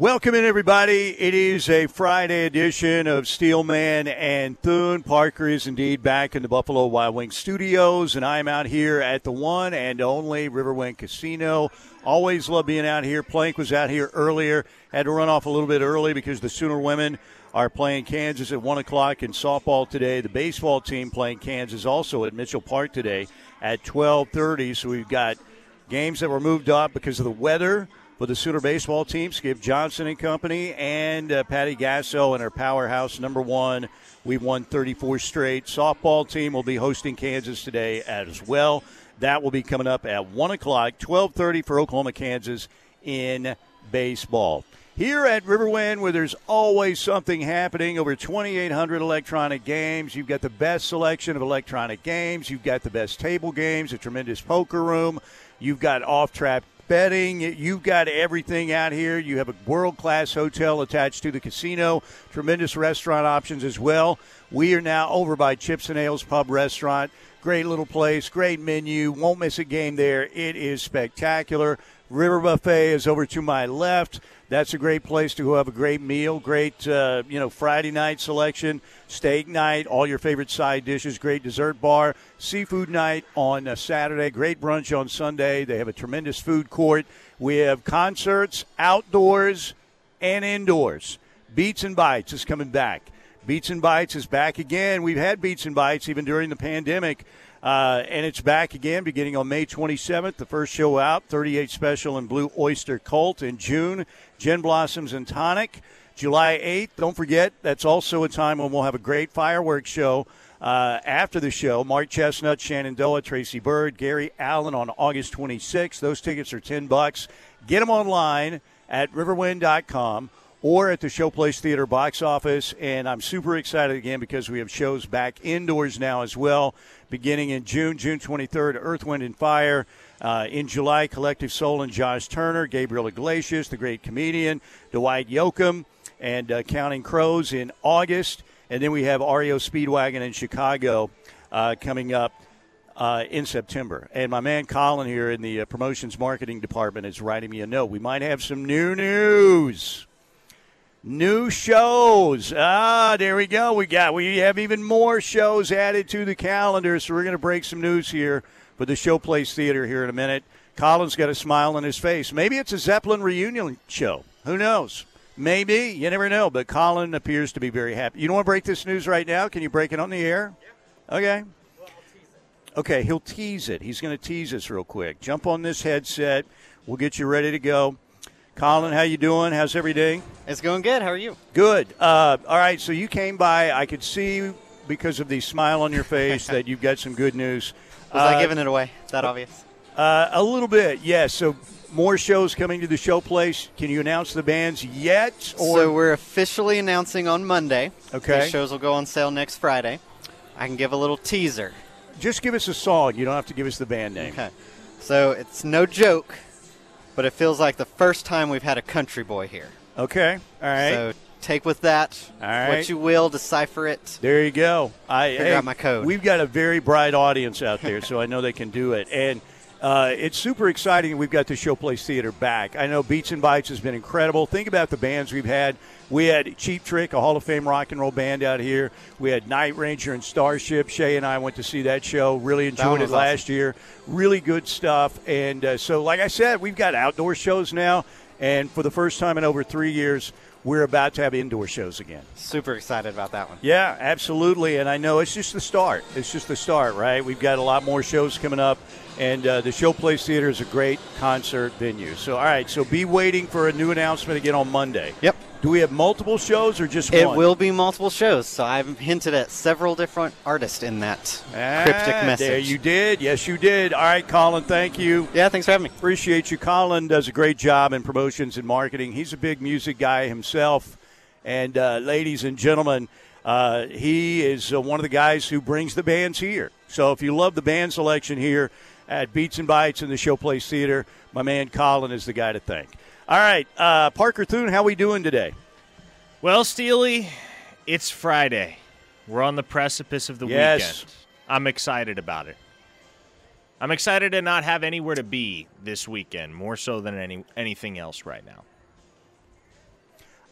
Welcome in, everybody. It is a Friday edition of Steelman and Thune. Parker is indeed back in the Buffalo Wild Wings studios, and I'm out here at the one and only Riverwind Casino. Always love being out here. Plank was out here earlier. Had to run off a little bit early because the Sooner women are playing Kansas at 1 o'clock in softball today. The baseball team playing Kansas also at Mitchell Park today at 12.30. So we've got games that were moved up because of the weather – for the Sooner baseball team, Skip Johnson and company, and uh, Patty Gasso and our powerhouse number one. We've won 34 straight. Softball team will be hosting Kansas today as well. That will be coming up at one o'clock, 12:30 for Oklahoma, Kansas in baseball. Here at Riverwind, where there's always something happening, over 2,800 electronic games. You've got the best selection of electronic games. You've got the best table games, a tremendous poker room. You've got off-track betting. You've got everything out here. You have a world class hotel attached to the casino, tremendous restaurant options as well. We are now over by Chips and Ales Pub Restaurant. Great little place, great menu. Won't miss a game there. It is spectacular. River Buffet is over to my left. That's a great place to go have a great meal. Great, uh, you know, Friday night selection, steak night, all your favorite side dishes. Great dessert bar, seafood night on Saturday. Great brunch on Sunday. They have a tremendous food court. We have concerts outdoors and indoors. Beats and Bites is coming back. Beats and Bites is back again. We've had Beats and Bites even during the pandemic. Uh, and it's back again beginning on May 27th. The first show out, 38 Special and Blue Oyster Cult in June. Gin Blossoms and Tonic. July 8th, don't forget, that's also a time when we'll have a great fireworks show. Uh, after the show, Mark Chesnutt, Shannon Shenandoah, Tracy Byrd, Gary Allan on August 26th. Those tickets are 10 bucks. Get them online at riverwind.com or at the Showplace Theater box office. And I'm super excited again because we have shows back indoors now as well, beginning in June, June 23rd, Earth, Wind, and Fire. Uh, in July, Collective Soul and Josh Turner, Gabriel Iglesias, the great comedian, Dwight Yoakam, and uh, Counting Crows in August. And then we have REO Speedwagon in Chicago uh, coming up. Uh, in September. And my man Colin here in the uh, promotions marketing department is writing me a note. We might have some new news. New shows. Ah, there we go. We got we have even more shows added to the calendar. So we're going to break some news here for the Showplace Theater here in a minute. Colin's got a smile on his face. Maybe it's a Zeppelin reunion show. Who knows? Maybe. You never know. But Colin appears to be very happy. You don't want to break this news right now? Can you break it on the air? Okay. Okay, he'll tease it. He's going to tease us real quick. Jump on this headset. We'll get you ready to go. Colin, how you doing? How's every day? It's going good. How are you? Good. Uh, all right, so you came by. I could see because of the smile on your face that you've got some good news. Was uh, I giving it away? Is That obvious? Uh, a little bit, yes. Yeah, so more shows coming to the show place. Can you announce the bands yet? Or? So we're officially announcing on Monday. Okay. These shows will go on sale next Friday. I can give a little teaser. Just give us a song. You don't have to give us the band name. Okay. So it's no joke but it feels like the first time we've had a country boy here. Okay, all right. So take with that all right. what you will, decipher it. There you go. I figure hey, out my code. We've got a very bright audience out there, so I know they can do it. And uh, it's super exciting. We've got the Showplace Theater back. I know Beats and Bites has been incredible. Think about the bands we've had. We had Cheap Trick, a Hall of Fame rock and roll band out here. We had Night Ranger and Starship. Shay and I went to see that show. Really enjoyed it awesome. last year. Really good stuff. And uh, so, like I said, we've got outdoor shows now. And for the first time in over three years, we're about to have indoor shows again. Super excited about that one. Yeah, absolutely. And I know it's just the start. It's just the start, right? We've got a lot more shows coming up. And uh, the Showplace Theater is a great concert venue. So, all right, so be waiting for a new announcement again on Monday. Yep. Do we have multiple shows or just It one? will be multiple shows, so I've hinted at several different artists in that Ah, cryptic message. There you did. Yes, you did. All right, Colin, thank you. Yeah, thanks for having me. Appreciate you. Colin does a great job in promotions and marketing. He's a big music guy himself. And uh, ladies and gentlemen, uh, he is uh, one of the guys who brings the bands here. So if you love the band selection here at Beats and Bites in the Showplace Theater, my man Colin is the guy to thank. All right, uh, Parker Thune, how we doing today? Well, Steely, it's Friday. We're on the precipice of the Yes. weekend. I'm excited about it. I'm excited to not have anywhere to be this weekend, more so than any anything else right now.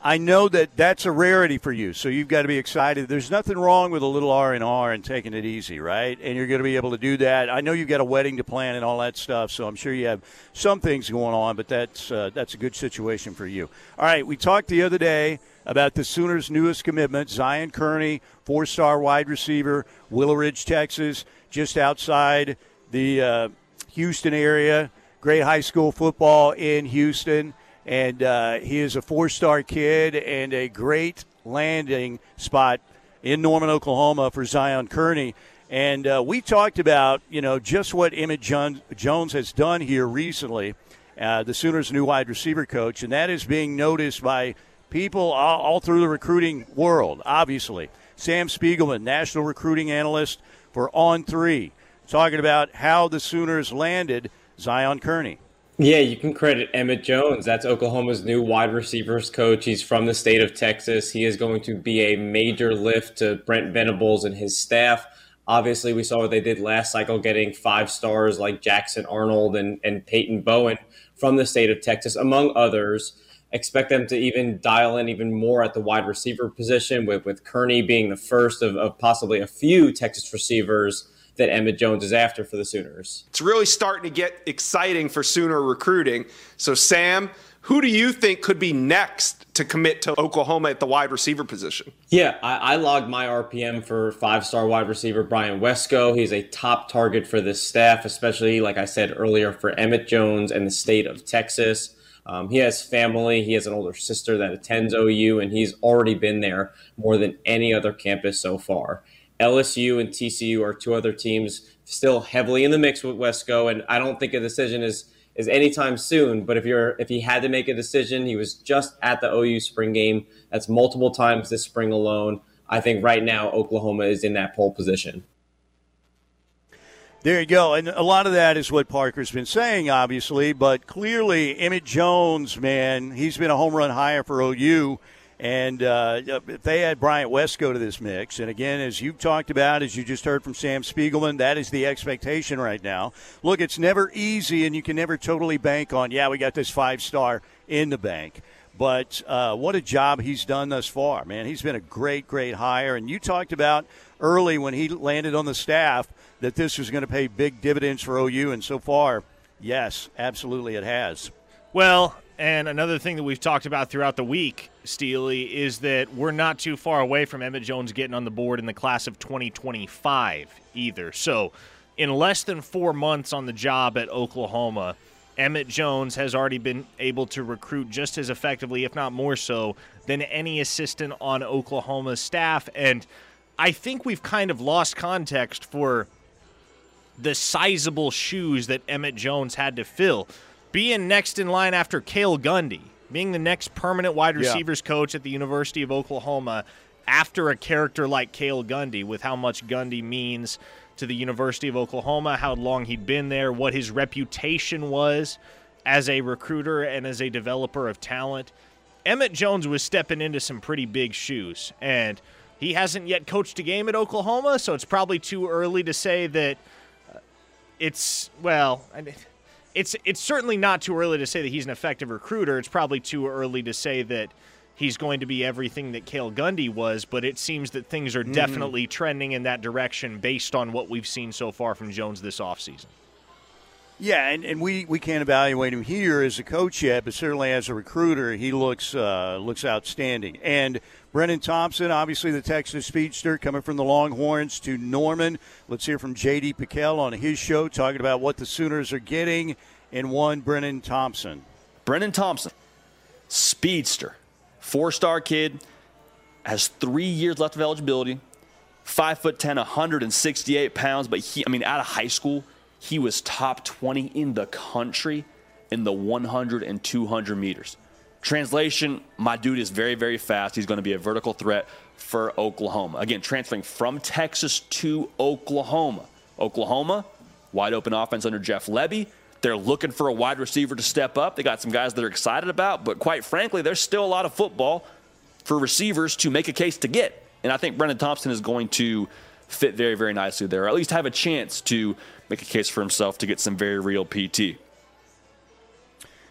I know that that's a rarity for you, so you've got to be excited. There's nothing wrong with a little R and R and taking it easy, right? And you're going to be able to do that. I know you've got a wedding to plan and all that stuff, so I'm sure you have some things going on, but that's uh, that's a good situation for you. All right, we talked the other day about the Sooners' newest commitment, Zion Kearney, four-star wide receiver, Willow Ridge, Texas, just outside the uh, Houston area. Great high school football in Houston and uh, he is a four-star kid and a great landing spot in Norman, Oklahoma for Zion Kearney. And uh, we talked about, you know, just what Emmett Jones has done here recently, uh, the Sooners' new wide receiver coach, and that is being noticed by people all, all through the recruiting world, obviously. Sam Spiegelman, national recruiting analyst for On Three, talking about how the Sooners landed Zion Kearney. Yeah, you can credit Emmett Jones. That's Oklahoma's new wide receivers coach. He's from the state of Texas. He is going to be a major lift to Brent Venables and his staff. Obviously, we saw what they did last cycle, getting five stars like Jackson Arnold and, and Peyton Bowen from the state of Texas, among others. Expect them to even dial in even more at the wide receiver position, with, with Kearney being the first of, of possibly a few Texas receivers that Emmett Jones is after for the Sooners. It's really starting to get exciting for Sooner recruiting. So, Sam, who do you think could be next to commit to Oklahoma at the wide receiver position? Yeah, I, I logged my RPM for five star wide receiver Bryant Wesco. He's a top target for this staff, especially, like I said earlier, for Emmett Jones and the state of Texas. Um, he has family. He has an older sister that attends OU, and he's already been there more than any other campus so far. LSU and TCU are two other teams still heavily in the mix with Wesco, and I don't think a decision is is anytime soon. But if you're if he had to make a decision, he was just at the OU spring game. That's multiple times this spring alone. I think right now Oklahoma is in that pole position. There you go. And a lot of that is what Parker's been saying, obviously, but clearly Emmett Jones, man, he's been a home run hire for OU and uh, if they add Bryant Wesco to this mix, and again, as you've talked about, as you just heard from Sam Spiegelman, that is the expectation right now. Look, it's never easy, and you can never totally bank on, yeah, we got this five star in the bank. But uh, what a job he's done thus far, man. He's been a great, great hire. And you talked about early when he landed on the staff that this was going to pay big dividends for OU, and so far, yes, absolutely it has. Well, and another thing that we've talked about throughout the week, Steely, is that we're not too far away from Emmett Jones getting on the board in the class of 2025 either. So, in less than four months on the job at Oklahoma, Emmett Jones has already been able to recruit just as effectively, if not more so, than any assistant on Oklahoma's staff. And I think we've kind of lost context for the sizable shoes that Emmett Jones had to fill being next in line after Cale Gundy, being the next permanent wide receivers yeah. coach at the University of Oklahoma after a character like Cale Gundy, with how much Gundy means to the University of Oklahoma, how long he'd been there, what his reputation was as a recruiter and as a developer of talent. Emmett Jones was stepping into some pretty big shoes, and he hasn't yet coached a game at Oklahoma, so it's probably too early to say that uh, it's, well, I mean, it's it's certainly not too early to say that he's an effective recruiter. It's probably too early to say that he's going to be everything that Cale Gundy was, but it seems that things are mm. definitely trending in that direction based on what we've seen so far from Jones this offseason. Yeah, and, and we, we can't evaluate him here as a coach yet, but certainly as a recruiter, he looks uh, looks outstanding. And Brennan Thompson, obviously the Texas speedster, coming from the Longhorns to Norman. Let's hear from J.D. PicKell on his show, talking about what the Sooners are getting in one Brennan Thompson. Brennan Thompson, speedster, four-star kid, has three years left of eligibility. Five foot ten, 168 pounds, but he, I mean, out of high school, he was top 20 in the country in the 100 and 200 meters. Translation, my dude is very, very fast. He's going to be a vertical threat for Oklahoma. Again, transferring from Texas to Oklahoma. Oklahoma, wide open offense under Jeff Lebby. They're looking for a wide receiver to step up. They got some guys that are excited about, but quite frankly, there's still a lot of football for receivers to make a case to get. And I think Brennan Thompson is going to fit very, very nicely there, or at least have a chance to make a case for himself to get some very real PT.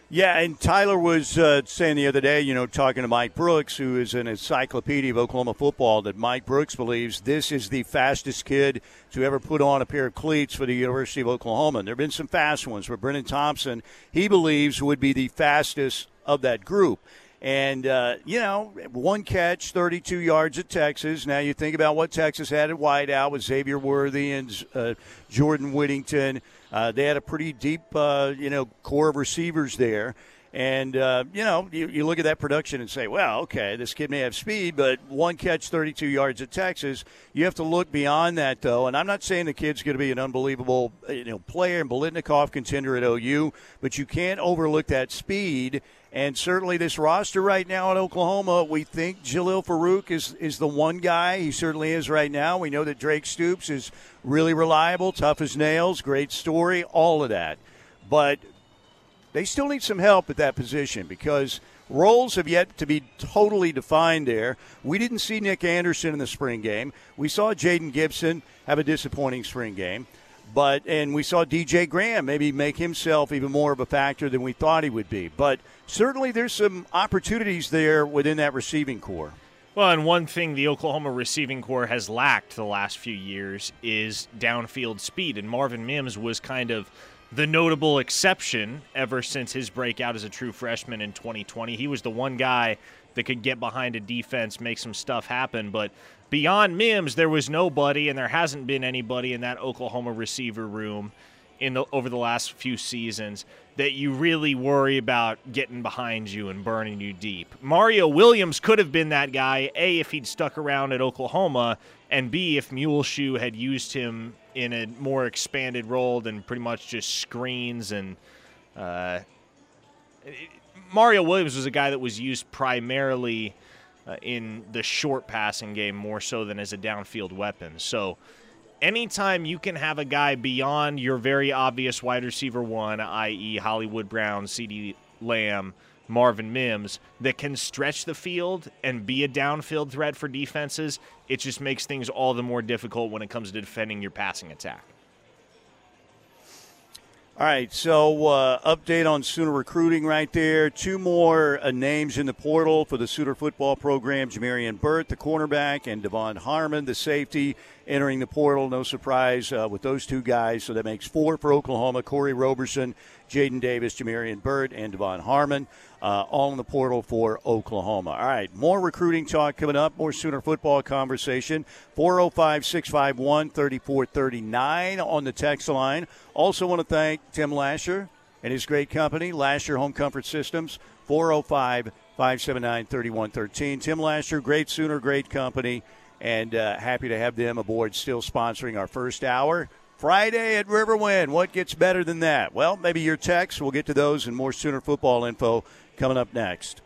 Yeah, and Tyler was uh, saying the other day, you know, talking to Mike Brooks, who is an encyclopedia of Oklahoma football, that Mike Brooks believes this is the fastest kid to ever put on a pair of cleats for the University of Oklahoma. And there have been some fast ones, but Brennan Thompson, he believes, would be the fastest of that group. And, uh, you know, one catch, 32 yards at Texas. Now you think about what Texas had at wideout with Xavier Worthy and uh, Jordan Whittington. Uh, they had a pretty deep, uh, you know, corps of receivers there. And, uh, you know, you, you, look at that production and say, well, okay, this kid may have speed, but one catch, 32 yards at Texas. You have to look beyond that, though. And I'm not saying the kid's going to be an unbelievable, you know, player and Biletnikoff contender at OU, but you can't overlook that speed. And certainly this roster right now at Oklahoma, we think Jalil Farooq is, is the one guy. He certainly is right now. We know that Drake Stoops is really reliable, tough as nails, great story, all of that. But they still need some help at that position because roles have yet to be totally defined there. We didn't see Nick Anderson in the spring game. We saw Jayden Gibson have a disappointing spring game. But and we saw DJ Graham maybe make himself even more of a factor than we thought he would be. But certainly there's some opportunities there within that receiving corps. Well, and one thing the Oklahoma receiving corps has lacked the last few years is downfield speed. And Marvin Mims was kind of the notable exception ever since his breakout as a true freshman in 2020. He was the one guy that could get behind a defense, make some stuff happen. But beyond Mims, there was nobody, and there hasn't been anybody in that Oklahoma receiver room in the, over the last few seasons that you really worry about getting behind you and burning you deep. Mario Williams could have been that guy, A, if he'd stuck around at Oklahoma, and B, if Muleshoe had used him in a more expanded role than pretty much just screens and. Uh, Mario Williams was a guy that was used primarily uh, in the short passing game more so than as a downfield weapon. So anytime you can have a guy beyond your very obvious wide receiver one, i.e., Hollywood Brown, CeeDee Lamb, Marvin Mims, that can stretch the field and be a downfield threat for defenses, it just makes things all the more difficult when it comes to defending your passing attack. All right, so uh, update on Sooner recruiting right there. Two more uh, names in the portal for the Sooner football program: Jamarian Burt, the cornerback, and Devon Harmon, the safety, entering the portal. No surprise uh, with those two guys. So that makes four for Oklahoma: Corey Roberson, Jaden Davis, Jamarian Burt, and Devon Harmon uh, in the portal for Oklahoma. All right, more recruiting talk coming up, more Sooner football conversation. 405 651 3439 on the text line. Also, want to thank Tim Lasher and his great company, Lasher Home Comfort Systems, 405 579 3113. Tim Lasher, great Sooner, great company, and uh, happy to have them aboard, still sponsoring our first hour. Friday at Riverwind. What gets better than that? Well, maybe your text. We'll get to those and more Sooner football info coming up next.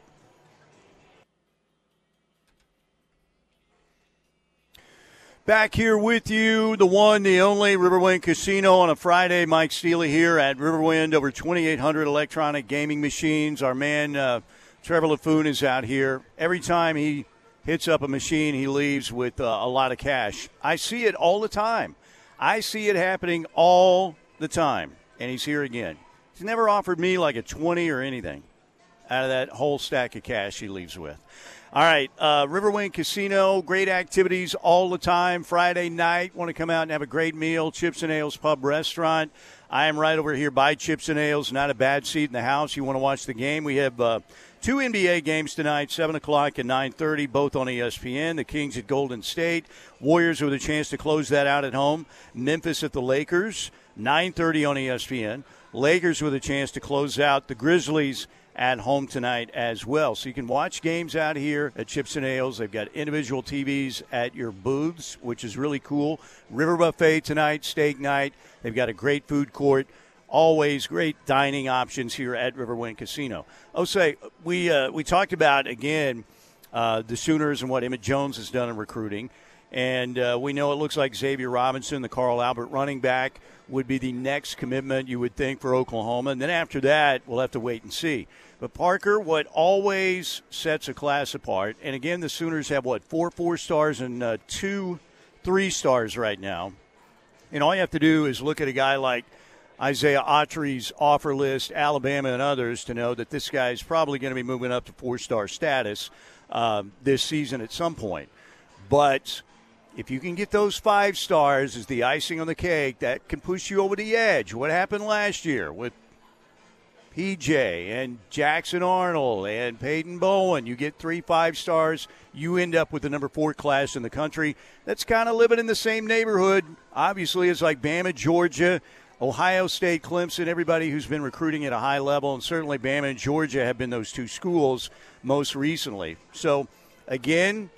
Back here with you, the one, the only Riverwind Casino on a Friday. Mike Steely here at Riverwind. Over 2,800 electronic gaming machines. Our man uh, Trevor LaFoon is out here. Every time he hits up a machine, he leaves with uh, a lot of cash. I see it all the time. I see it happening all the time. And he's here again. He's never offered me like a 20 or anything out of that whole stack of cash he leaves with. All right, uh, Riverwind Casino, great activities all the time. Friday night, want to come out and have a great meal, Chips and Ales Pub Restaurant. I am right over here by Chips and Ales, not a bad seat in the house. You want to watch the game? We have uh, two NBA games tonight, 7 o'clock and 9.30, both on ESPN. The Kings at Golden State. Warriors with a chance to close that out at home. Memphis at the Lakers, 9.30 on ESPN. Lakers with a chance to close out the Grizzlies – at home tonight as well. So you can watch games out here at Chips and Ales. They've got individual TVs at your booths, which is really cool. River Buffet tonight, steak night. They've got a great food court. Always great dining options here at Riverwind Casino. Oh, say we uh, we talked about again uh, the Sooners and what Emmett Jones has done in recruiting. And uh, we know it looks like Xavier Robinson, the Carl Albert running back, would be the next commitment you would think for Oklahoma. And then after that, we'll have to wait and see. But Parker, what always sets a class apart, and again, the Sooners have what, four four stars and uh, two three stars right now. And all you have to do is look at a guy like Isaiah Autry's offer list, Alabama and others, to know that this guy is probably going to be moving up to four star status um, this season at some point. But if you can get those five stars as the icing on the cake, that can push you over the edge. What happened last year with PJ and Jackson Arnold and Peyton Bowen? You get three five stars, you end up with the number four class in the country. That's kind of living in the same neighborhood. Obviously, it's like Bama, Georgia. Ohio State, Clemson, everybody who's been recruiting at a high level, and certainly Bama and Georgia have been those two schools most recently. So, again,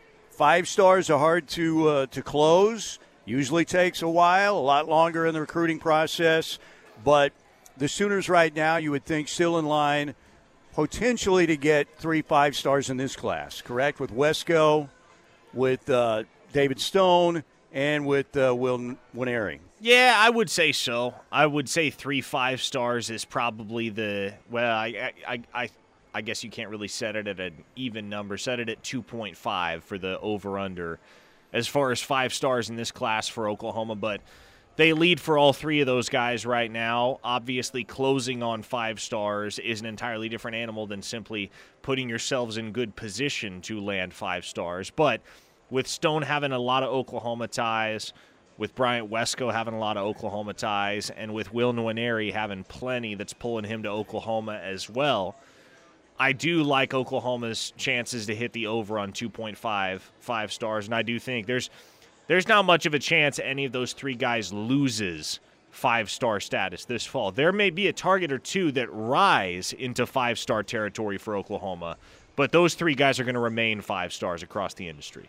Five stars are hard to uh, to close. Usually takes a while, a lot longer in the recruiting process. But the Sooners right now, you would think, still in line, potentially to get three five stars in this class. Correct with Wesco, with uh, David Stone, and with uh, Will Nwaneri. Yeah, I would say so. I would say three five stars is probably the well. I I I, I guess you can't really set it at an even number. Set it at 2.5 for the over under as far as five stars in this class for Oklahoma. But they lead for all three of those guys right now. Obviously, closing on five stars is an entirely different animal than simply putting yourselves in good position to land five stars. But with Stone having a lot of Oklahoma ties, with Bryant Wesco having a lot of Oklahoma ties, and with Will Nwaneri having plenty that's pulling him to Oklahoma as well – I do like Oklahoma's chances to hit the over on 2.5 five stars, and I do think there's there's not much of a chance any of those three guys loses five star status this fall. There may be a target or two that rise into five star territory for Oklahoma, but those three guys are going to remain five stars across the industry.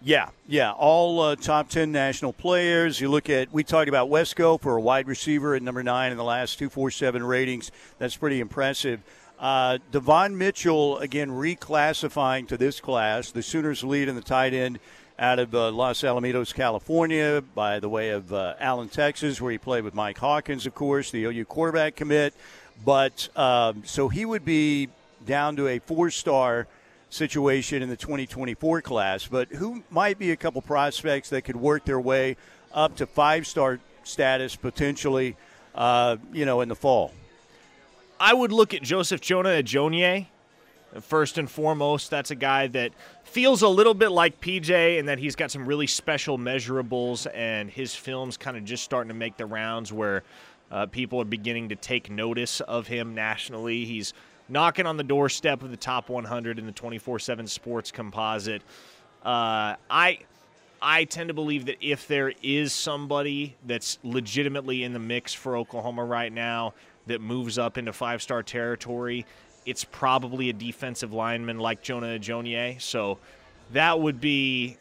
Yeah, yeah, all uh, top 10 national players. You look at, we talked about Wesco for a wide receiver at number nine in the last 247 ratings. That's pretty impressive. Uh, Devon Mitchell, again, reclassifying to this class. The Sooners lead in the tight end out of uh, Los Alamitos, California, by the way of uh, Allen, Texas, where he played with Mike Hawkins, of course, the OU quarterback commit. But um, so he would be down to a four star situation in the 2024 class. But who might be a couple prospects that could work their way up to five star status potentially, uh, you know, in the fall? I would look at Joseph Jonah Ajonye. First and foremost, that's a guy that feels a little bit like PJ in that he's got some really special measurables, and his film's kind of just starting to make the rounds where uh, people are beginning to take notice of him nationally. He's knocking on the doorstep of the top 100 in the 24/7 Sports Composite. Uh, I I tend to believe that if there is somebody that's legitimately in the mix for Oklahoma right now, that moves up into five star territory, it's probably a defensive lineman like Jonah Ajonye. So that would be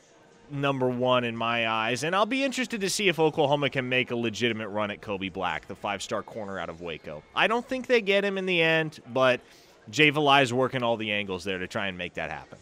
number one in my eyes. And I'll be interested to see if Oklahoma can make a legitimate run at Kobe Black, the five star corner out of Waco. I don't think they get him in the end, but Jay Valai is working all the angles there to try and make that happen.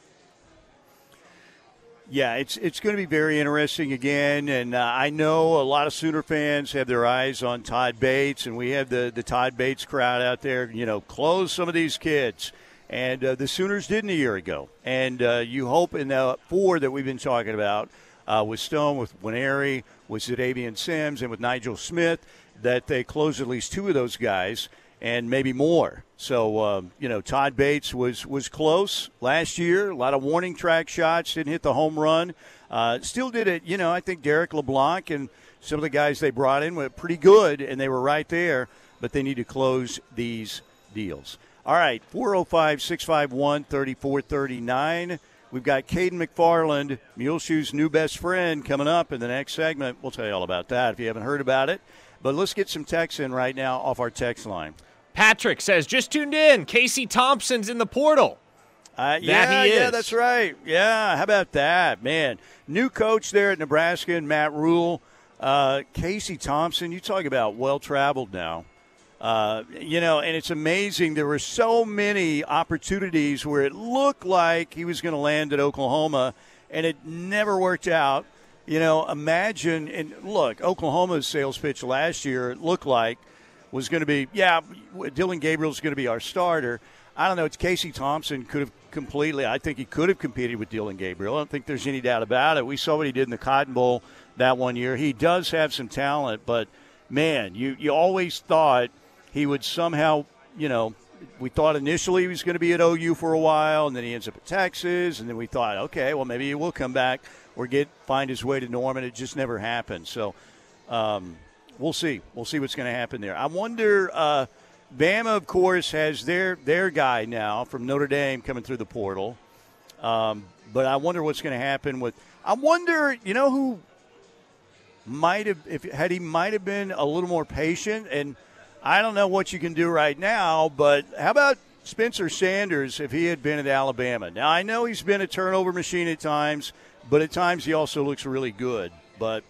Yeah, it's it's going to be very interesting again, and uh, I know a lot of Sooner fans have their eyes on Todd Bates, and we have the the Todd Bates crowd out there. You know, close some of these kids, and uh, the Sooners didn't a year ago, and uh, you hope in the four that we've been talking about uh, with Stone, with Nwaneri, with Xadavian Sims, and with Nigel Smith that they close at least two of those guys and maybe more. So um, you know, Todd Bates was was close last year. A lot of warning track shots, didn't hit the home run. Uh, still did it. You know, I think Derek LeBlanc and some of the guys they brought in were pretty good, and they were right there. But they need to close these deals. All right, 405 651 3439. We've got Caden McFarland, Muleshoe's new best friend, coming up in the next segment. We'll tell you all about that if you haven't heard about it. But let's get some texts in right now off our text line. Patrick says, just tuned in. Casey Thompson's in the portal. Uh, yeah, he is. yeah, that's right. Yeah, how about that, man? New coach there at Nebraska, and Matt Rhule, Uh, Casey Thompson, you talk about well traveled now. Uh, you know, and it's amazing. There were so many opportunities where it looked like he was going to land at Oklahoma, and it never worked out. You know, imagine and look, Oklahoma's sales pitch last year looked like was going to be, yeah, Dillon Gabriel's going to be our starter. I don't know. It's Casey Thompson could have completely. I think he could have competed with Dillon Gabriel. I don't think there's any doubt about it. We saw what he did in the Cotton Bowl that one year. He does have some talent, but man, you you always thought he would somehow, you know, we thought initially he was going to be at OU for a while, and then he ends up at Texas, and then we thought, okay, well maybe he will come back or get find his way to Norman. It just never happened. So um, we'll see. We'll see what's going to happen there. I wonder. Uh, Bama, of course, has their their guy now from Notre Dame coming through the portal. Um, but I wonder what's going to happen with. I wonder, you know, who might have if had he might have been a little more patient. And I don't know what you can do right now, but how about Spencer Sanders if he had been at Alabama? Now I know he's been a turnover machine at times, but at times he also looks really good. But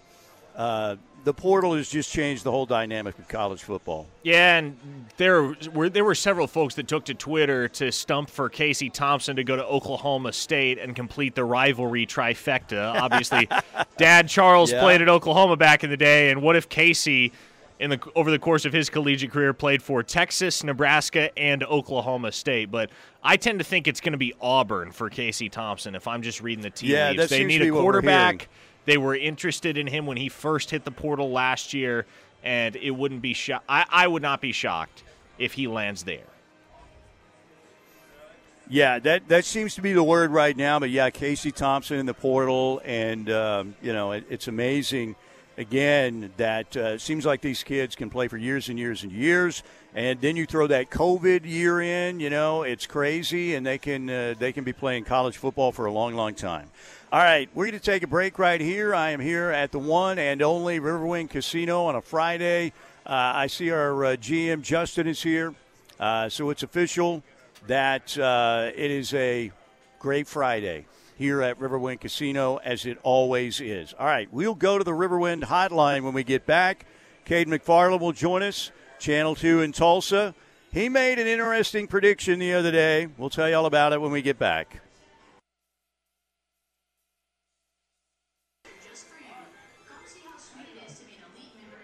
uh, the portal has just changed the whole dynamic of college football. Yeah, and there were there were several folks that took to Twitter to stump for Casey Thompson to go to Oklahoma State and complete the rivalry trifecta. Obviously, Dad Charles Yeah. played at Oklahoma back in the day, and what if Casey, in the over the course of his collegiate career, played for Texas, Nebraska, and Oklahoma State? But I tend to think it's going to be Auburn for Casey Thompson. If I'm just reading the tea Yeah, leaves, they need a quarterback. They were interested in him when he first hit the portal last year, and it wouldn't be sho- I, I would not be shocked if he lands there. Yeah, that that seems to be the word right now. But yeah, Casey Thompson in the portal, and um, you know it, it's amazing. Again, that uh, seems like these kids can play for years and years and years, and then you throw that COVID year in. You know, it's crazy, and they can uh, they can be playing college football for a long, long time. All right, we're going to take a break right here. I am here at the one and only Riverwind Casino on a Friday. Uh, I see our uh, GM Justin is here, uh, so it's official that uh, it is a great Friday here at Riverwind Casino, as it always is. All right, we'll go to the Riverwind hotline when we get back. Cade McFarland will join us, Channel 2 in Tulsa. He made an interesting prediction the other day. We'll tell you all about it when we get back.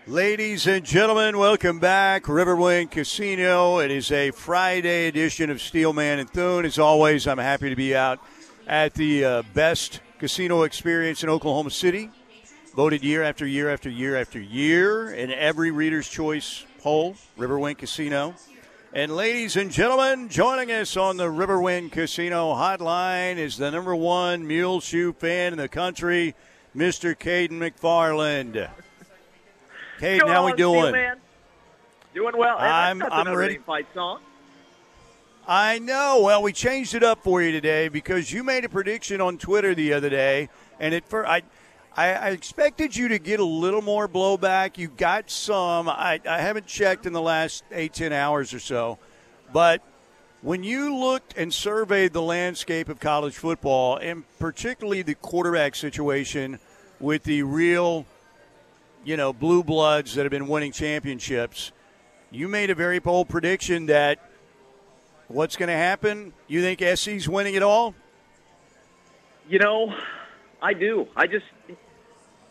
Ladies and gentlemen, welcome back. Riverwind Casino. It is a Friday edition of Steelman and Thune. As always, I'm happy to be out at the uh, best casino experience in Oklahoma City. Voted year after year after year after year in every Reader's Choice poll, Riverwind Casino. And ladies and gentlemen, joining us on the Riverwind Casino hotline is the number one Muleshoe fan in the country, Mr. Caden McFarland. Caden, Going how we doing? Steelman? Doing well. I'm- I'm ready- fight song. I know. Well, we changed it up for you today because you made a prediction on Twitter the other day, and at first I, I, I expected you to get a little more blowback. You got some. I, I haven't checked in the last eight ten hours or so, but when you looked and surveyed the landscape of college football, and particularly the quarterback situation with the real, you know, blue bloods that have been winning championships, you made a very bold prediction that what's going to happen? You think SC's winning it all? You know, I do. I just,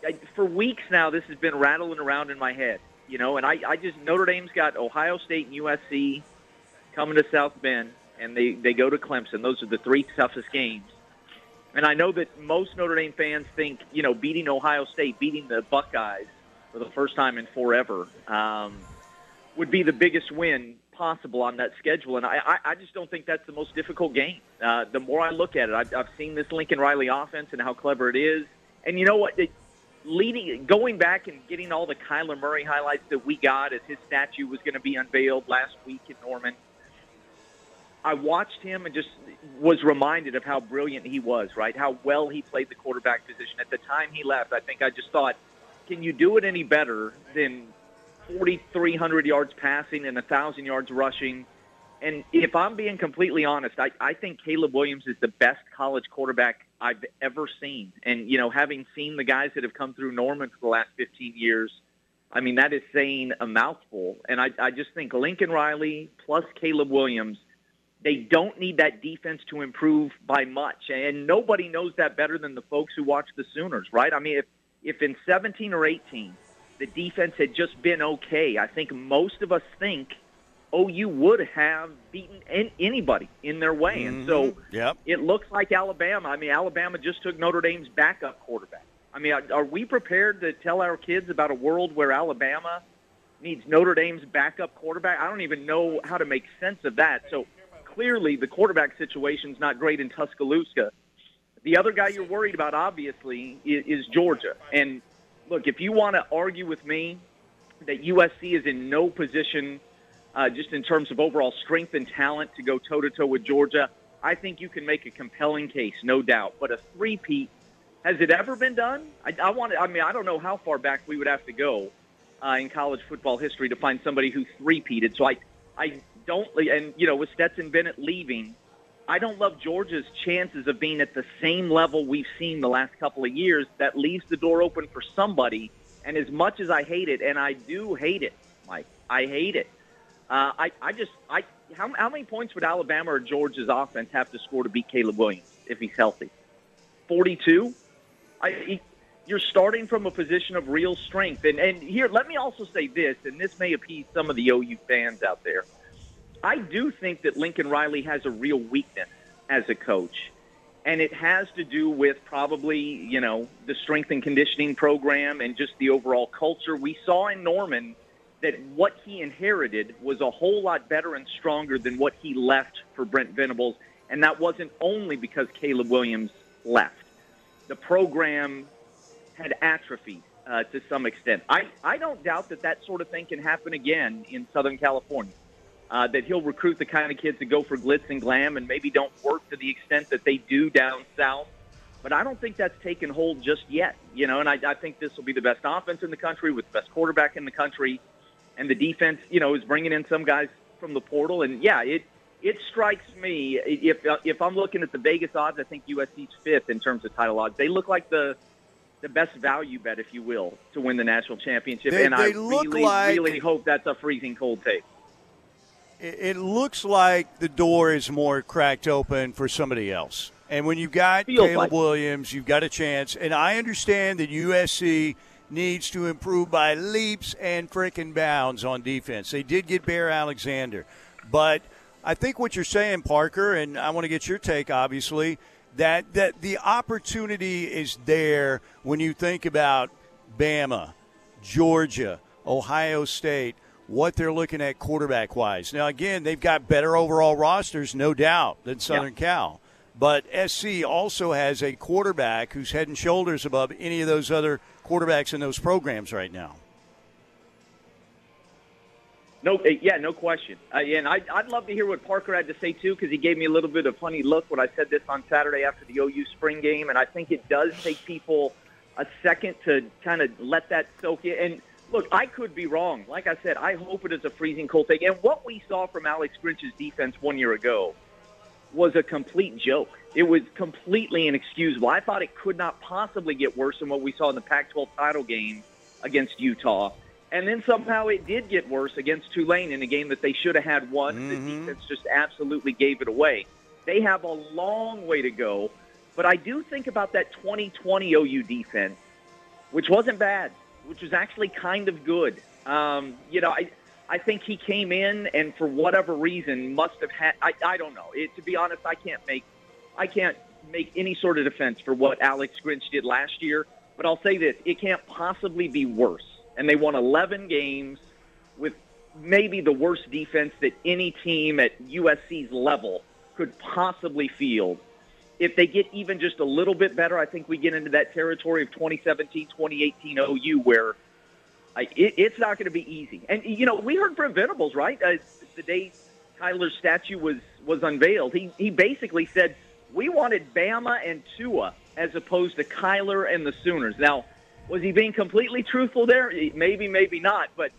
I, for weeks now, this has been rattling around in my head. You know, and I, I just Notre Dame's got Ohio State and USC coming to South Bend, and they they go to Clemson. Those are the three toughest games. And I know that most Notre Dame fans think, you know, beating Ohio State, beating the Buckeyes for the first time in forever, um, would be the biggest win possible on that schedule. And I, I, I just don't think that's the most difficult game. Uh, the more I look at it, I've, I've seen this Lincoln Riley offense and how clever it is. And you know what? It, leading, going back and getting all the Kyler Murray highlights that we got as his statue was going to be unveiled last week in Norman. I watched him and just was reminded of how brilliant he was, right? How well he played the quarterback position. At the time he left, I think I just thought, can you do it any better than 4,300 yards passing and 1,000 yards rushing? And if I'm being completely honest, I, I think Caleb Williams is the best college quarterback I've ever seen. And, you know, having seen the guys that have come through Norman for the last 15 years, I mean, that is saying a mouthful. And I, I just think Lincoln Riley plus Caleb Williams, they don't need that defense to improve by much. And nobody knows that better than the folks who watch the Sooners, right? I mean, if, if in 17 or 18 the defense had just been okay, I think most of us think OU would have beaten an- anybody in their way. And so mm-hmm. Yep. it looks like Alabama. I mean, Alabama just took Notre Dame's backup quarterback. I mean, are- are we prepared to tell our kids about a world where Alabama needs Notre Dame's backup quarterback. I don't even know how to make sense of that. So clearly, the quarterback situation's not great in Tuscaloosa. The other guy you're worried about, obviously, is, is Georgia. And look, if you want to argue with me that USC is in no position, uh, just in terms of overall strength and talent, to go toe to toe with Georgia, I think you can make a compelling case, no doubt. But a three-peat, has it ever been done? I, I want. I mean, I don't know how far back we would have to go uh, in college football history to find somebody who three-peated. So I, I don't. And you know, with Stetson Bennett leaving, I don't love Georgia's chances of being at the same level we've seen the last couple of years. That leaves the door open for somebody. And as much as I hate it, and I do hate it, Mike, I hate it. Uh, I, I just, I, how, how many points would Alabama or Georgia's offense have to score to beat Caleb Williams if he's healthy? Forty-two. I, he, you're starting from a position of real strength. And, and here, let me also say this, and this may appease some of the OU fans out there. I do think that Lincoln Riley has a real weakness as a coach. And it has to do with probably, you know, the strength and conditioning program and just the overall culture. We saw in Norman that what he inherited was a whole lot better and stronger than what he left for Brent Venables. And that wasn't only because Caleb Williams left. The program had atrophied uh, to some extent. I, I don't doubt that that sort of thing can happen again in Southern California. Uh, that he'll recruit the kind of kids that go for glitz and glam and maybe don't work to the extent that they do down south. But I don't think that's taken hold just yet, you know. And I, I think this will be the best offense in the country with the best quarterback in the country, and the defense, you know, is bringing in some guys from the portal. And yeah, it it strikes me if if I'm looking at the Vegas odds, I think USC's fifth in terms of title odds. They look like the the best value bet, if you will, to win the national championship. They- and I they look really, like- really hope that's a freezing cold take. It, looks like the door is more cracked open for somebody else. And when you've got Feels Caleb like. Williams, you've got a chance. And I understand that USC needs to improve by leaps and frickin' bounds on defense. They did get Bear Alexander. But I think what you're saying, Parker, and I want to get your take, obviously, that, that the opportunity is there when you think about Bama, Georgia, Ohio State, what they're looking at quarterback wise. Now, again, they've got better overall rosters, no doubt, than Southern Cal. But SC also has a quarterback who's head and shoulders above any of those other quarterbacks in those programs right now. No, uh, yeah, no question. Uh, and I, I'd love to hear what Parker had to say too, because he gave me a little bit of a funny look when I said this on Saturday after the OU spring game, and I think it does take people a second to kind of let that soak in. And look, I could be wrong. Like I said, I hope it is a freezing cold take. And what we saw from Alex Grinch's defense one year ago was a complete joke. It was completely inexcusable. I thought it could not possibly get worse than what we saw in the Pac-12 title game against Utah. And then somehow it did get worse against Tulane in a game that they should have had won. The mm-hmm. defense just absolutely gave it away. They have a long way to go, but I do think about that 2020 OU defense, which wasn't bad, which was actually kind of good. Um, you know, I I think he came in and for whatever reason must have had. I, I don't know. It, to be honest, I can't make I can't make any sort of defense for what Alex Grinch did last year. But I'll say this: it can't possibly be worse. And they won 11 games with maybe the worst defense that any team at USC's level could possibly field. If they get even just a little bit better, I think we get into that territory of 2017, 2018 OU where I, it, it's not going to be easy. And you know, we heard from Venables, right? Uh, the day Kyler's statue was was unveiled, he he basically said we wanted Bama and Tua as opposed to Kyler and the Sooners. Now, was he being completely truthful there? Maybe, maybe not. But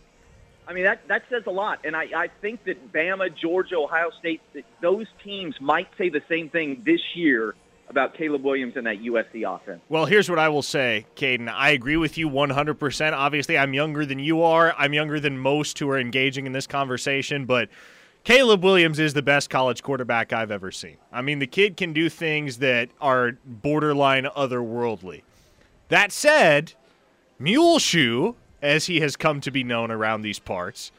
I mean, that that says a lot. And I, I think that Bama, Georgia, Ohio State, that those teams might say the same thing this year about Caleb Williams and that USC offense. Well, here's what I will say, Caden. I agree with you 100%. Obviously, I'm younger than you are. I'm younger than most who are engaging in this conversation, but Caleb Williams is the best college quarterback I've ever seen. I mean, the kid can do things that are borderline otherworldly. That said, Muleshoe, as he has come to be known around these parts,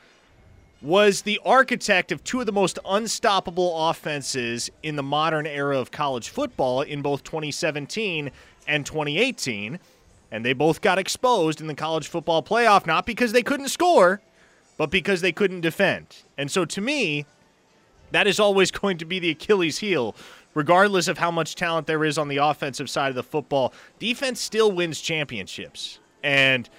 was the architect of two of the most unstoppable offenses in the modern era of college football in both 2017 and 2018. And they both got exposed in the college football playoff, not because they couldn't score, but because they couldn't defend. And so to me, that is always going to be the Achilles heel, regardless of how much talent there is on the offensive side of the football. Defense still wins championships. And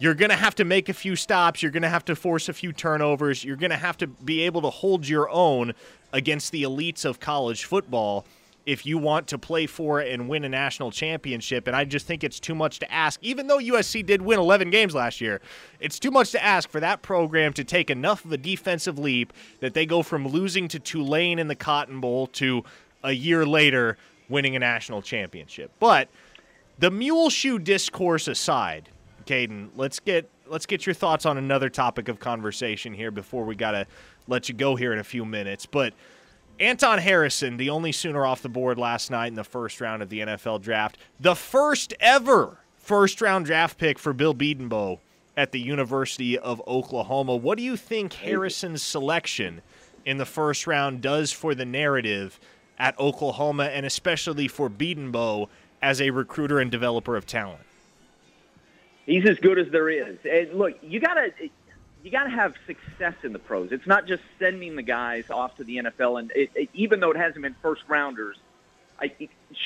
you're going to have to make a few stops. You're going to have to force a few turnovers. You're going to have to be able to hold your own against the elites of college football if you want to play for and win a national championship. And I just think it's too much to ask, even though USC did win 11 games last year, it's too much to ask for that program to take enough of a defensive leap that they go from losing to Tulane in the Cotton Bowl to a year later winning a national championship. But the Muleshoe discourse aside, Caden, let's get let's get your thoughts on another topic of conversation here before we gotta let you go here in a few minutes. But Anton Harrison, the only Sooner off the board last night in the first round of the NFL draft, the first ever first round draft pick for Bill Bedenbaugh at the University of Oklahoma. What do you think Harrison's selection in the first round does for the narrative at Oklahoma and especially for Bedenbaugh as a recruiter and developer of talent? He's as good as there is. And look, you gotta you got to have success in the pros. It's not just sending the guys off to the NFL, and it, it, even though it hasn't been first rounders, I,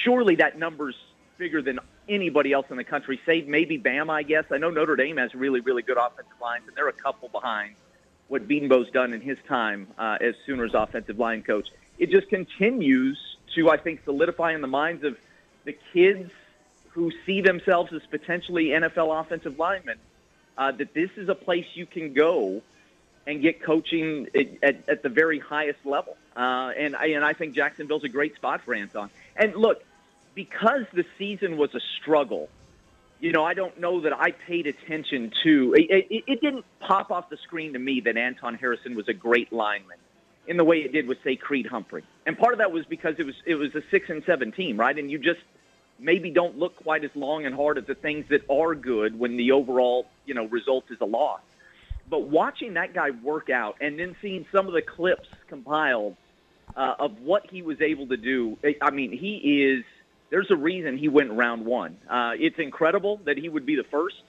surely that number's bigger than anybody else in the country. Save maybe Bama, I guess. I know Notre Dame has really, really good offensive lines, and they're a couple behind what Bedenbaugh's done in his time uh, as Sooners offensive line coach. It just continues to, I think, solidify in the minds of the kids who see themselves as potentially NFL offensive linemen uh, that this is a place you can go and get coaching at, at, the very highest level. Uh, and I, and I think Jacksonville's a great spot for Anton. And look, because the season was a struggle, you know, I don't know that I paid attention to. It, it, it didn't pop off the screen to me that Anton Harrison was a great lineman in the way it did with say Creed Humphrey. And part of that was because it was it was a six and seven team, right? And you just maybe don't look quite as long and hard at the things that are good when the overall, you know, result is a loss. But watching that guy work out and then seeing some of the clips compiled uh, of what he was able to do, I mean, he is. There's a reason he went round one. Uh, it's incredible that he would be the first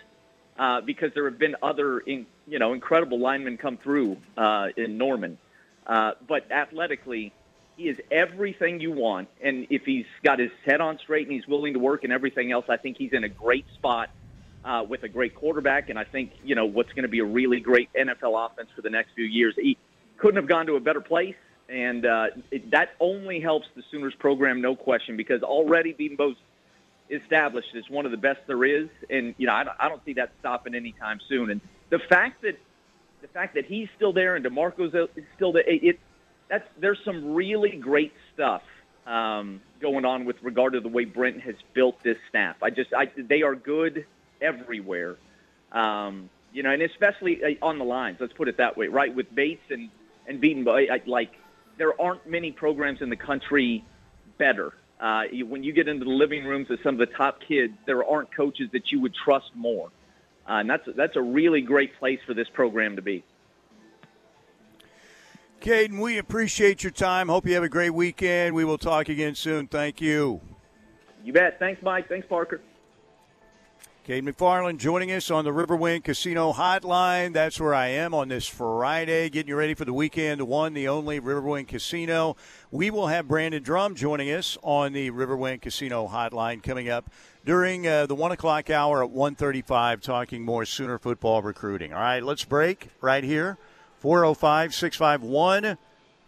uh, because there have been other, in, you know, incredible linemen come through uh, in Norman. Uh, but athletically, he is everything you want. And if he's got his head on straight and he's willing to work and everything else, I think he's in a great spot uh, with a great quarterback. And I think, you know, what's going to be a really great NFL offense for the next few years. He couldn't have gone to a better place. And uh, it, that only helps the Sooners program, no question, because already Bedenbaugh's established as one of the best there is. And, you know, I don't, I don't see that stopping anytime soon. And the fact that the fact that he's still there and DeMarco's still there, it, that's there's some really great stuff um, going on with regard to the way Brent has built this staff. I just I, they are good everywhere, um, you know, and especially uh, on the lines. Let's put it that way, right? With Bates and and Beaton, like there aren't many programs in the country better. Uh, when you get into the living rooms of some of the top kids, there aren't coaches that you would trust more, uh, and that's that's a really great place for this program to be. Caden, we appreciate your time. Hope you have a great weekend. We will talk again soon. Thank you. You bet. Thanks, Mike. Thanks, Parker. Caden McFarland joining us on the Riverwind Casino Hotline. That's where I am on this Friday, getting you ready for the weekend. The one, the only Riverwind Casino. We will have Brandon Drum joining us on the Riverwind Casino Hotline coming up during uh, the one o'clock hour at 1:35, talking more Sooner football recruiting. All right, let's break right here 405 651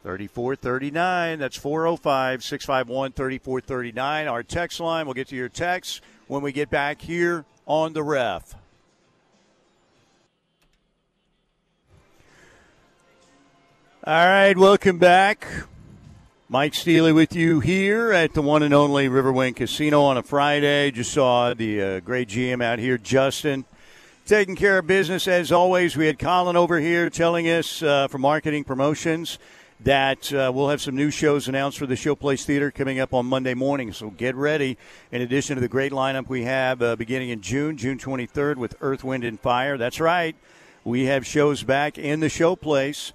3439. That's 405 651 3439. Our text line. We'll get to your text when we get back here on the ref. All right, welcome back. Mike Steely with you here at the one and only Riverwind Casino on a Friday. Just saw the uh, great GM out here, Justin taking care of business as always. We had Colin over here telling us uh, for marketing promotions that uh, we'll have some new shows announced for the Showplace Theater coming up on Monday morning. So get ready. In addition to the great lineup we have uh, beginning in June, June 23rd with Earth, Wind, and Fire. That's right. We have shows back in the Showplace.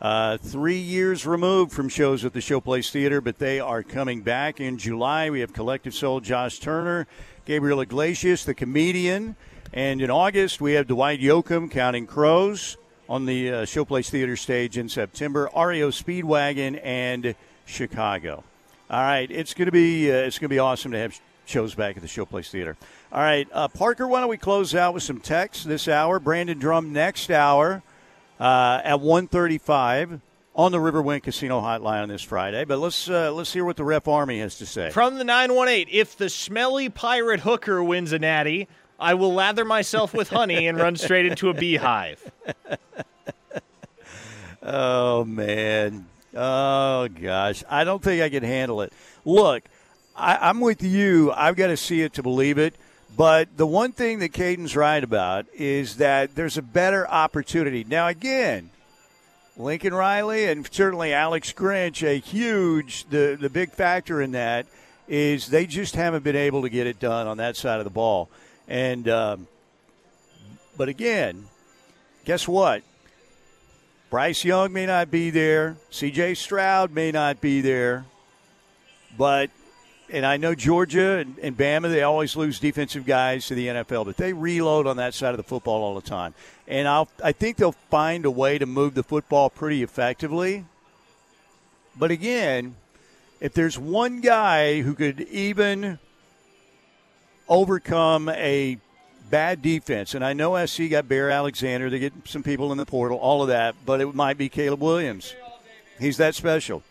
Uh, three years removed from shows at the Showplace Theater, but they are coming back in July. We have Collective Soul, Josh Turner, Gabriel Iglesias, the comedian. And in August, we have Dwight Yoakam, Counting Crows. on the uh, Showplace Theater stage in September. REO Speedwagon and Chicago. All right, it's going to be uh, it's going to be awesome to have shows back at the Showplace Theater. All right, uh, Parker, why don't we close out with some text this hour? Brandon Drum next hour uh, at 135 on the Riverwind Casino Hotline on this Friday. But let's uh, let's hear what the Ref Army has to say. From the 918, if the smelly pirate hooker wins a natty, I will lather myself with honey and run straight into a beehive. oh man. Oh gosh. I don't think I can handle it. Look, I, I'm with you. I've got to see it to believe it. But the one thing that Caden's right about is that there's a better opportunity. Now, again, Lincoln Riley and certainly Alex Grinch, a huge, the, the big factor in that is they just haven't been able to get it done on that side of the ball. And, um, but again, guess what? Bryce Young may not be there. CJ Stroud may not be there. But and I know Georgia and, and Bama, they always lose defensive guys to the NFL, but they reload on that side of the football all the time. And I'll, I think they'll find a way to move the football pretty effectively. But again, if there's one guy who could even overcome a bad defense, and I know SC got Bear Alexander, they get some people in the portal, all of that, but it might be Caleb Williams. He's that special.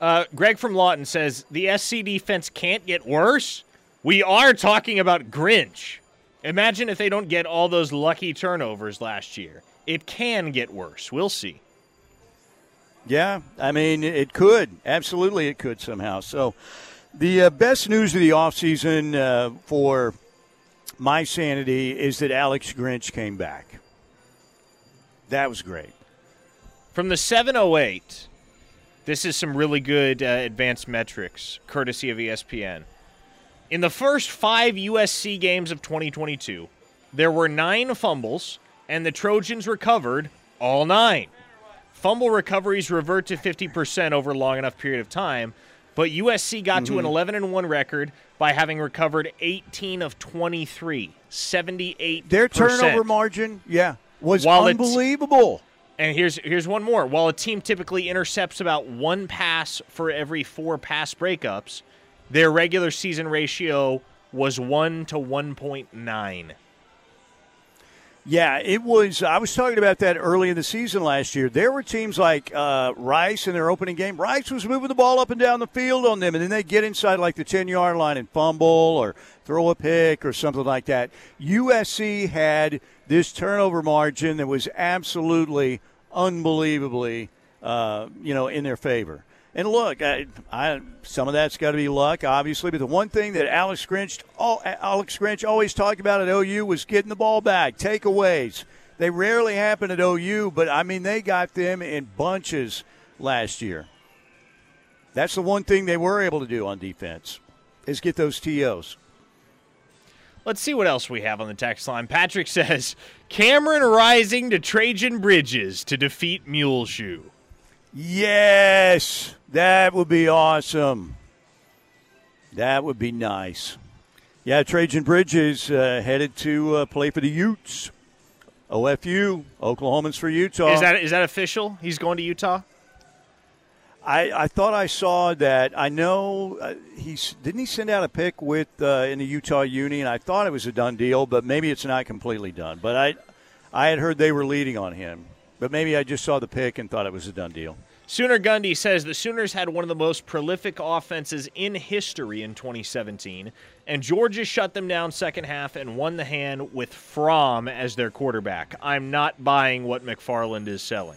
Uh, Greg from Lawton says the SC defense can't get worse. We are talking about Grinch. Imagine if they don't get all those lucky turnovers last year. It can get worse. We'll see. Yeah, I mean, it could. Absolutely, it could somehow. So, the uh, best news of the offseason uh, for my sanity is that Alex Grinch came back. That was great. From the 708, this is some really good uh, advanced metrics, courtesy of ESPN. In the first five USC games of 2022, there were nine fumbles, and the Trojans recovered all nine. Fumble recoveries revert to 50% over a long enough period of time, but USC got mm-hmm. to an 11 and 1 record by having recovered 18 of 23, 78 Their turnover margin, yeah, was While unbelievable. And here's here's one more. While a team typically intercepts about one pass for every four pass breakups, their regular season ratio was one to one point nine. Yeah, it was. I was talking about that early in the season last year. There were teams like uh, Rice in their opening game. Rice was moving the ball up and down the field on them, and then they get inside like the 10 yard line and fumble or throw a pick or something like that. USC had this turnover margin that was absolutely unbelievably, uh, you know, in their favor. And look, I, I, some of that's got to be luck, obviously. But the one thing that Alex Grinch, all, Alex Grinch always talked about at OU was getting the ball back, takeaways. They rarely happen at OU, but I mean, they got them in bunches last year. That's the one thing they were able to do on defense is get those TOs. Let's see what else we have on the text line. Patrick says Cameron Rising to Trajan Bridges to defeat Muleshoe. Yes, that would be awesome. That would be nice. Yeah, Trajan Bridges uh, headed to uh, play for the Utes. OFU, Oklahomans for Utah. Is that is that official? He's going to Utah. I, I thought I saw that. I know uh, he's didn't he send out a pick with uh, in the Utah Union. I thought it was a done deal, but maybe it's not completely done. But I I had heard they were leading on him, but maybe I just saw the pick and thought it was a done deal. Sooner Gundy says the Sooners had one of the most prolific offenses in history in 2017, and Georgia shut them down second half and won the hand with Fromm as their quarterback. I'm not buying what McFarland is selling.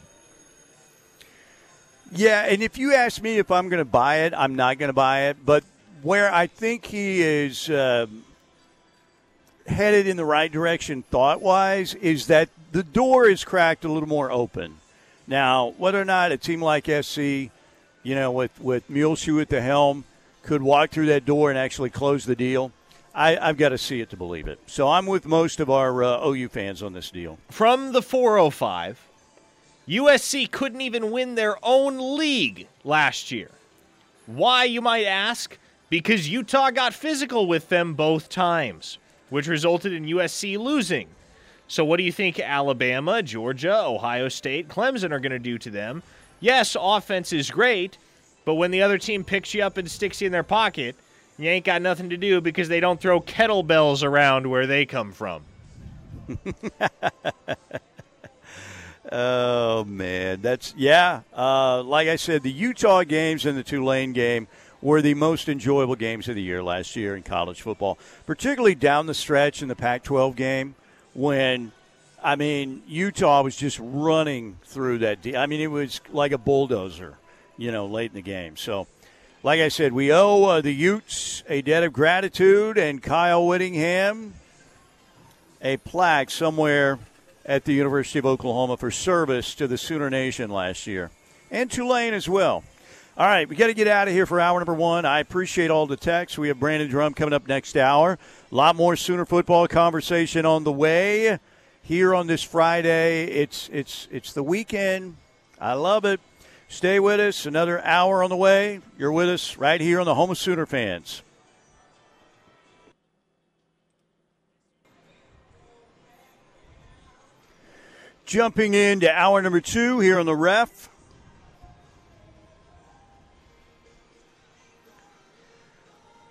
Yeah, and if you ask me if I'm going to buy it, I'm not going to buy it. But where I think he is uh, headed in the right direction thought wise is that the door is cracked a little more open. Now, whether or not a team like SC, you know, with, with Muleshoe at the helm, could walk through that door and actually close the deal, I, have got to see it to believe it. So I'm with most of our uh, OU fans on this deal. From the 405. USC couldn't even win their own league last year. Why, you might ask? Because Utah got physical with them both times, which resulted in USC losing. So, what do you think Alabama, Georgia, Ohio State, Clemson are going to do to them? Yes, offense is great, but when the other team picks you up and sticks you in their pocket, you ain't got nothing to do because they don't throw kettlebells around where they come from. oh man, that's yeah. Uh, like I said, the Utah games and the Tulane game were the most enjoyable games of the year last year in college football, particularly down the stretch in the Pac-12 game when. I mean, Utah was just running through that. De- I mean, it was like a bulldozer, you know, late in the game. So, like I said, we owe uh, the Utes a debt of gratitude, and Kyle Whittingham a plaque somewhere at the University of Oklahoma for service to the Sooner Nation last year, and Tulane as well. All right, we got to get out of here for hour number one. I appreciate all the texts. We have Brandon Drum coming up next hour. A lot more Sooner football conversation on the way here on this Friday. It's it's it's the weekend. I love it. Stay with us. Another hour on the way. You're with us right here on the Home of Sooner fans. Jumping into hour number two here on the ref.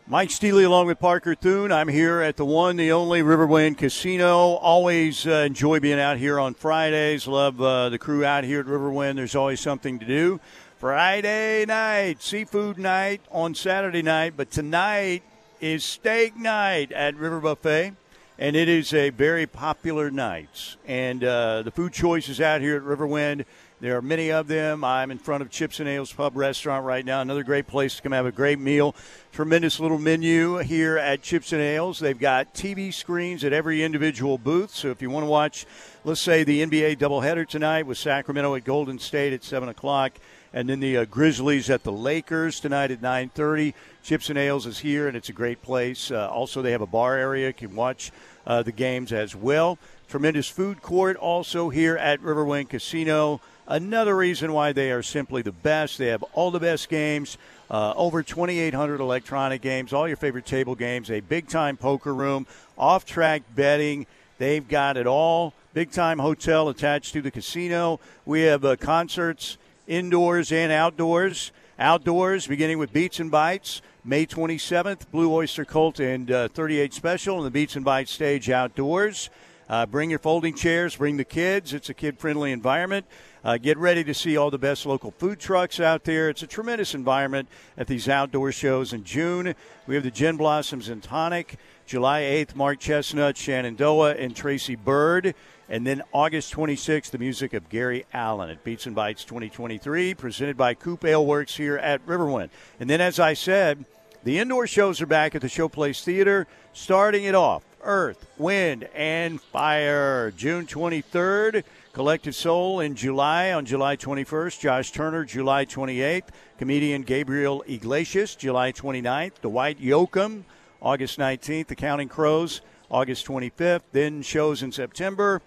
Mike Steely along with Parker Thune. I'm here at the one, the only Riverwind Casino. Always uh, enjoy being out here on Fridays. Love uh, the crew out here at Riverwind. There's always something to do. Friday night, seafood night on Saturday night, but tonight is steak night at River Buffet, and it is a very popular night. And uh, the food choices out here at Riverwind there are many of them. I'm in front of Chips and Ales Pub Restaurant right now. Another great place to come have a great meal. Tremendous little menu here at Chips and Ales. They've got TV screens at every individual booth. So if you want to watch, let's say, the NBA doubleheader tonight with Sacramento at Golden State at 7 o'clock, and then the uh, Grizzlies at the Lakers tonight at 9:30. Chips and Ales is here, and it's a great place. Uh, also, they have a bar area. You can watch uh, the games as well. Tremendous food court also here at Riverwind Casino. Another reason why they are simply the best. They have all the best games, uh, over 2,800 electronic games, all your favorite table games, a big time poker room, off track betting. They've got it all. Big time hotel attached to the casino. We have uh, concerts indoors and outdoors. Outdoors, beginning with Beats and Bites, May 27th, Blue Oyster Cult and uh, 38 Special, and the Beats and Bites stage outdoors. Uh, bring your folding chairs, bring the kids. It's a kid friendly environment. Uh, get ready to see all the best local food trucks out there. It's a tremendous environment at these outdoor shows in June. We have the Gin Blossoms and Tonic. July 8th, Mark Chesnutt, Shenandoah, and Tracy Byrd. And then August 26th, the music of Gary Allan at Beats and Bites 2023, presented by Coop Ale Works here at Riverwind. And then, as I said, the indoor shows are back at the Showplace Theater, starting it off Earth, Wind, and Fire. June 23rd, Collective Soul in July on July 21st. Josh Turner, July 28th. Comedian Gabriel Iglesias, July 29th. Dwight Yoakam, August 19th. The Counting Crows, August 25th. Then shows in September.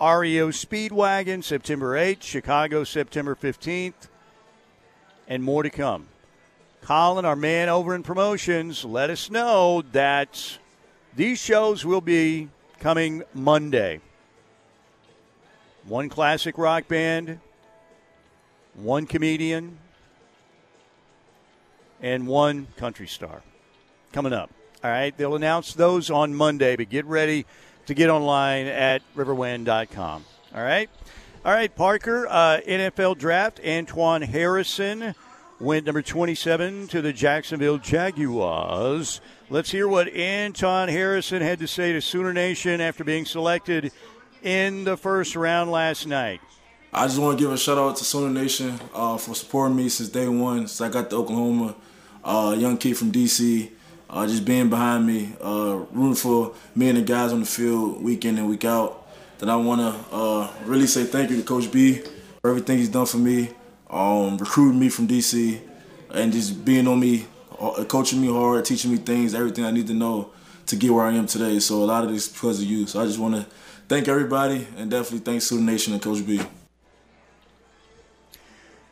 REO Speedwagon, September 8th. Chicago, September 15th. And more to come. Colin, our man over in promotions, let us know that these shows will be coming Monday one classic rock band, one comedian, and one country star coming up. All right, they'll announce those on Monday, but get ready to get online at riverwind.com. All right. All right, Parker, uh, NFL draft, Antoine Harrison went number 27 to the Jacksonville Jaguars. Let's hear what Anton Harrison had to say to Sooner Nation after being selected in the first round last night? I just want to give a shout out to Sooner Nation uh, for supporting me since day one, since I got to Oklahoma. Uh, young kid from DC, uh, just being behind me, uh, rooting for me and the guys on the field week in and week out. Then I want to uh, really say thank you to Coach B for everything he's done for me, um, recruiting me from DC, and just being on me, coaching me hard, teaching me things, everything I need to know to get where I am today. So a lot of this because of you. So I just want to thank everybody, and definitely thanks to the nation and Coach B.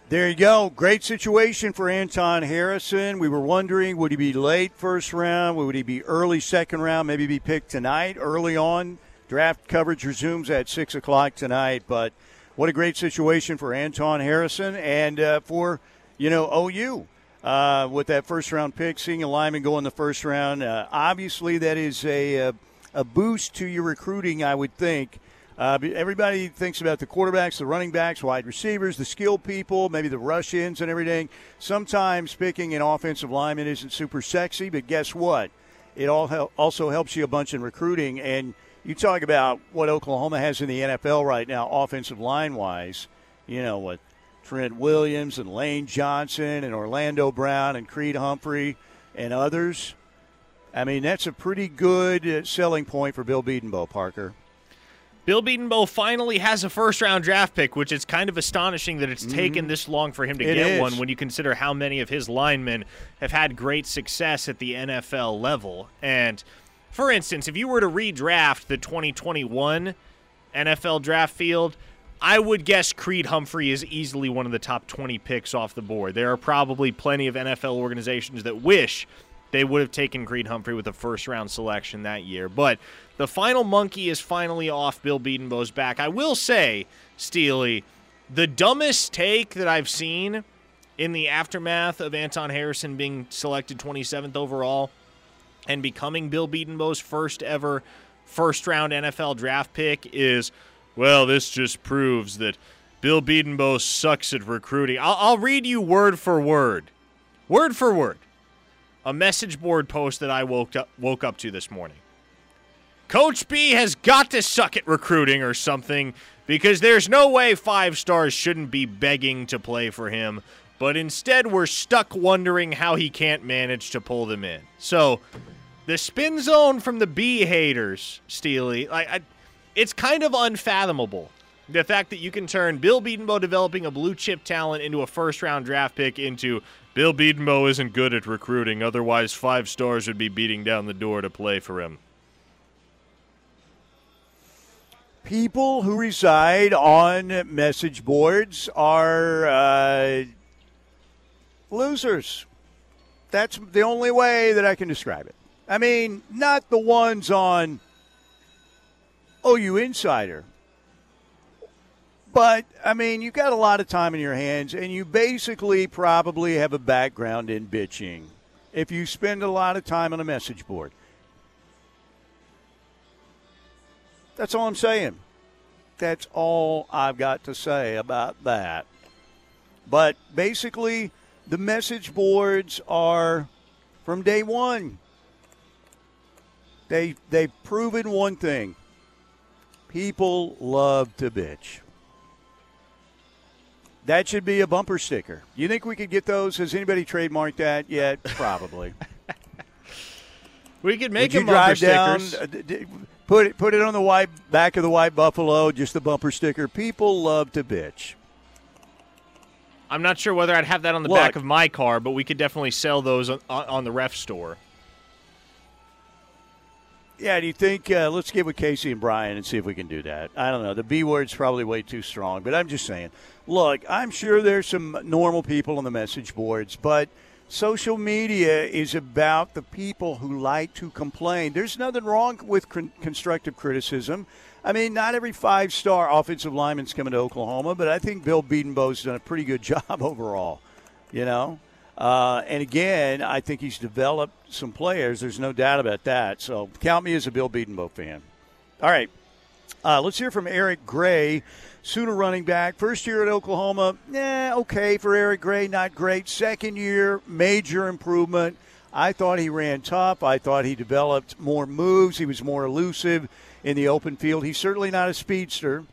There you go. Great situation for Anton Harrison. We were wondering would he be late first round? Would he be early second round? Maybe be picked tonight, early on Draft coverage resumes at 6 o'clock tonight, but what a great situation for Anton Harrison and uh, for, you know, OU. Uh, with that first round pick, seeing a lineman go in the first round, uh, obviously that is a, a, a boost to your recruiting, I would think. Uh, everybody thinks about the quarterbacks, the running backs, wide receivers, the skill people, maybe the rush ins and everything. Sometimes picking an offensive lineman isn't super sexy, but guess what? It all also helps you a bunch in recruiting. And you talk about what Oklahoma has in the NFL right now, offensive line wise. You know what Trent Williams and Lane Johnson and Orlando Brown and Creed Humphrey and others. I mean, that's a pretty good uh, selling point for Bill Bedenbaugh, Parker. Bill Bedenbaugh finally has a first round draft pick, which is kind of astonishing that it's mm-hmm. taken this long for him to it get is. one when you consider how many of his linemen have had great success at the NFL level. And for instance, if you were to redraft the 2021 NFL draft field, I would guess Creed Humphrey is easily one of the top 20 picks off the board. There are probably plenty of NFL organizations that wish they would have taken Creed Humphrey with a first round selection that year. But the final monkey is finally off Bill Bedenbaugh's back. I will say, Steely, the dumbest take that I've seen in the aftermath of Anton Harrison being selected 27th overall and becoming Bill Bedenbaugh's first ever first round NFL draft pick is, well, this just proves that Bill Bedenbaugh sucks at recruiting. I'll, I'll read you word for word, word for word, a message board post that I woke up woke up to this morning. Coach B has got to suck at recruiting or something because there's no way five stars shouldn't be begging to play for him, but instead we're stuck wondering how he can't manage to pull them in. So the spin zone from the B haters, Steely, like I, it's kind of unfathomable. The fact that you can turn Bill Bedenbaugh developing a blue chip talent into a first round draft pick into Bill Bedenbaugh isn't good at recruiting, otherwise five stars would be beating down the door to play for him. People who reside on message boards are uh, losers. That's the only way that I can describe it. I mean, not the ones on Oh, OU Insider. But, I mean, you've got a lot of time in your hands, and you basically probably have a background in bitching if you spend a lot of time on a message board. That's all I'm saying. That's all I've got to say about that. But basically, the message boards are from day one they they've proven one thing. People love to bitch. That should be a bumper sticker. You think we could get those? Has anybody trademarked that yet? Probably. we could make Would them bumper down, stickers. Uh, put it put it on the white back of the white buffalo, just the bumper sticker. People love to bitch. I'm not sure whether I'd have that on the Look, back of my car, but we could definitely sell those on, on the ref store. Yeah, do you think? Uh, let's get with Casey and Brian and see if we can do that. I don't know. The B word's probably way too strong, but I'm just saying. Look, I'm sure there's some normal people on the message boards, but social media is about the people who like to complain. There's nothing wrong with con- constructive criticism. I mean, not every five star offensive lineman's coming to Oklahoma, but I think Bill Bedenbaugh's done a pretty good job overall. You know? Uh, and again, I think he's developed some players. There's no doubt about that. So count me as a Bill Bedenbaugh fan. All right. Uh, let's hear from Eric Gray, Sooner running back. First year at Oklahoma, yeah, okay for Eric Gray, not great. Second year, major improvement. I thought he ran tough. I thought he developed more moves. He was more elusive in the open field. He's certainly not a speedster,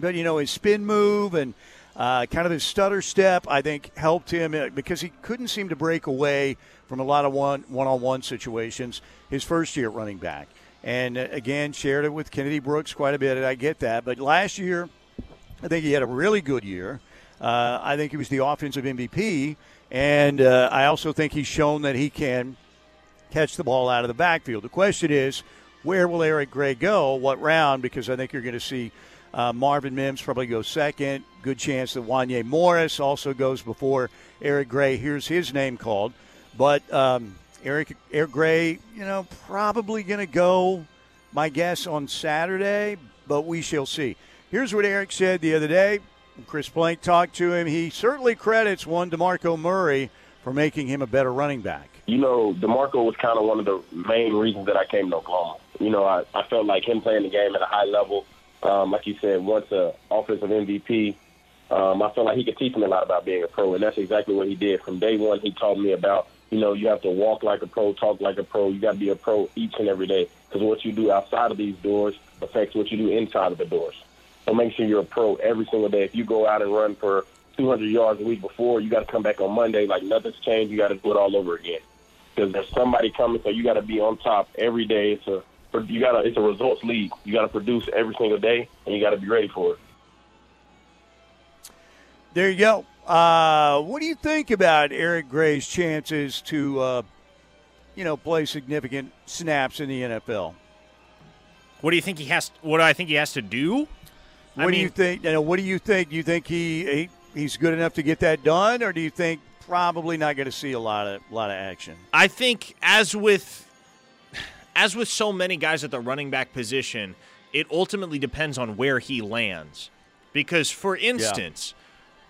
but you know his spin move and – uh, kind of his stutter step, I think, helped him uh, because he couldn't seem to break away from a lot of one on one situations his first year at running back. And uh, again, shared it with Kennedy Brooks quite a bit, and I get that. But last year, I think he had a really good year. Uh, I think he was the offensive MVP, and uh, I also think he's shown that he can catch the ball out of the backfield. The question is, where will Eric Gray go? What round? Because I think you're going to see uh, Marvin Mims probably goes second. Good chance that Wanya Morris also goes before Eric Gray. Here's his name called. But um, Eric, Eric Gray, you know, probably going to go my guess on Saturday, but we shall see. Here's what Eric said the other day. Chris Plank talked to him. He certainly credits one DeMarco Murray for making him a better running back. You know, DeMarco was kind of one of the main reasons that I came to Oklahoma. You know, I, I felt like him playing the game at a high level, um, like you said, once a offensive MVP, um, I felt like he could teach me a lot about being a pro, and that's exactly what he did. From day one, he taught me about, you know, you have to walk like a pro, talk like a pro. You got to be a pro each and every day because what you do outside of these doors affects what you do inside of the doors. So make sure you're a pro every single day. If you go out and run for 200 yards a week before, you got to come back on Monday like nothing's changed. You got to do it all over again because there's somebody coming, so you got to be on top every day. It's a you got to it's a results league. You got to produce every single day, and you got to be ready for it. There you go. Uh, what do you think about Eric Gray's chances to, uh, you know, play significant snaps in the NFL? What do you think he has? What do I think he has to do? What I do mean, you think? You know, what do you think? Do you think he, he he's good enough to get that done, or do you think probably not going to see a lot of a lot of action? I think as with as with so many guys at the running back position, it ultimately depends on where he lands. Because, for instance,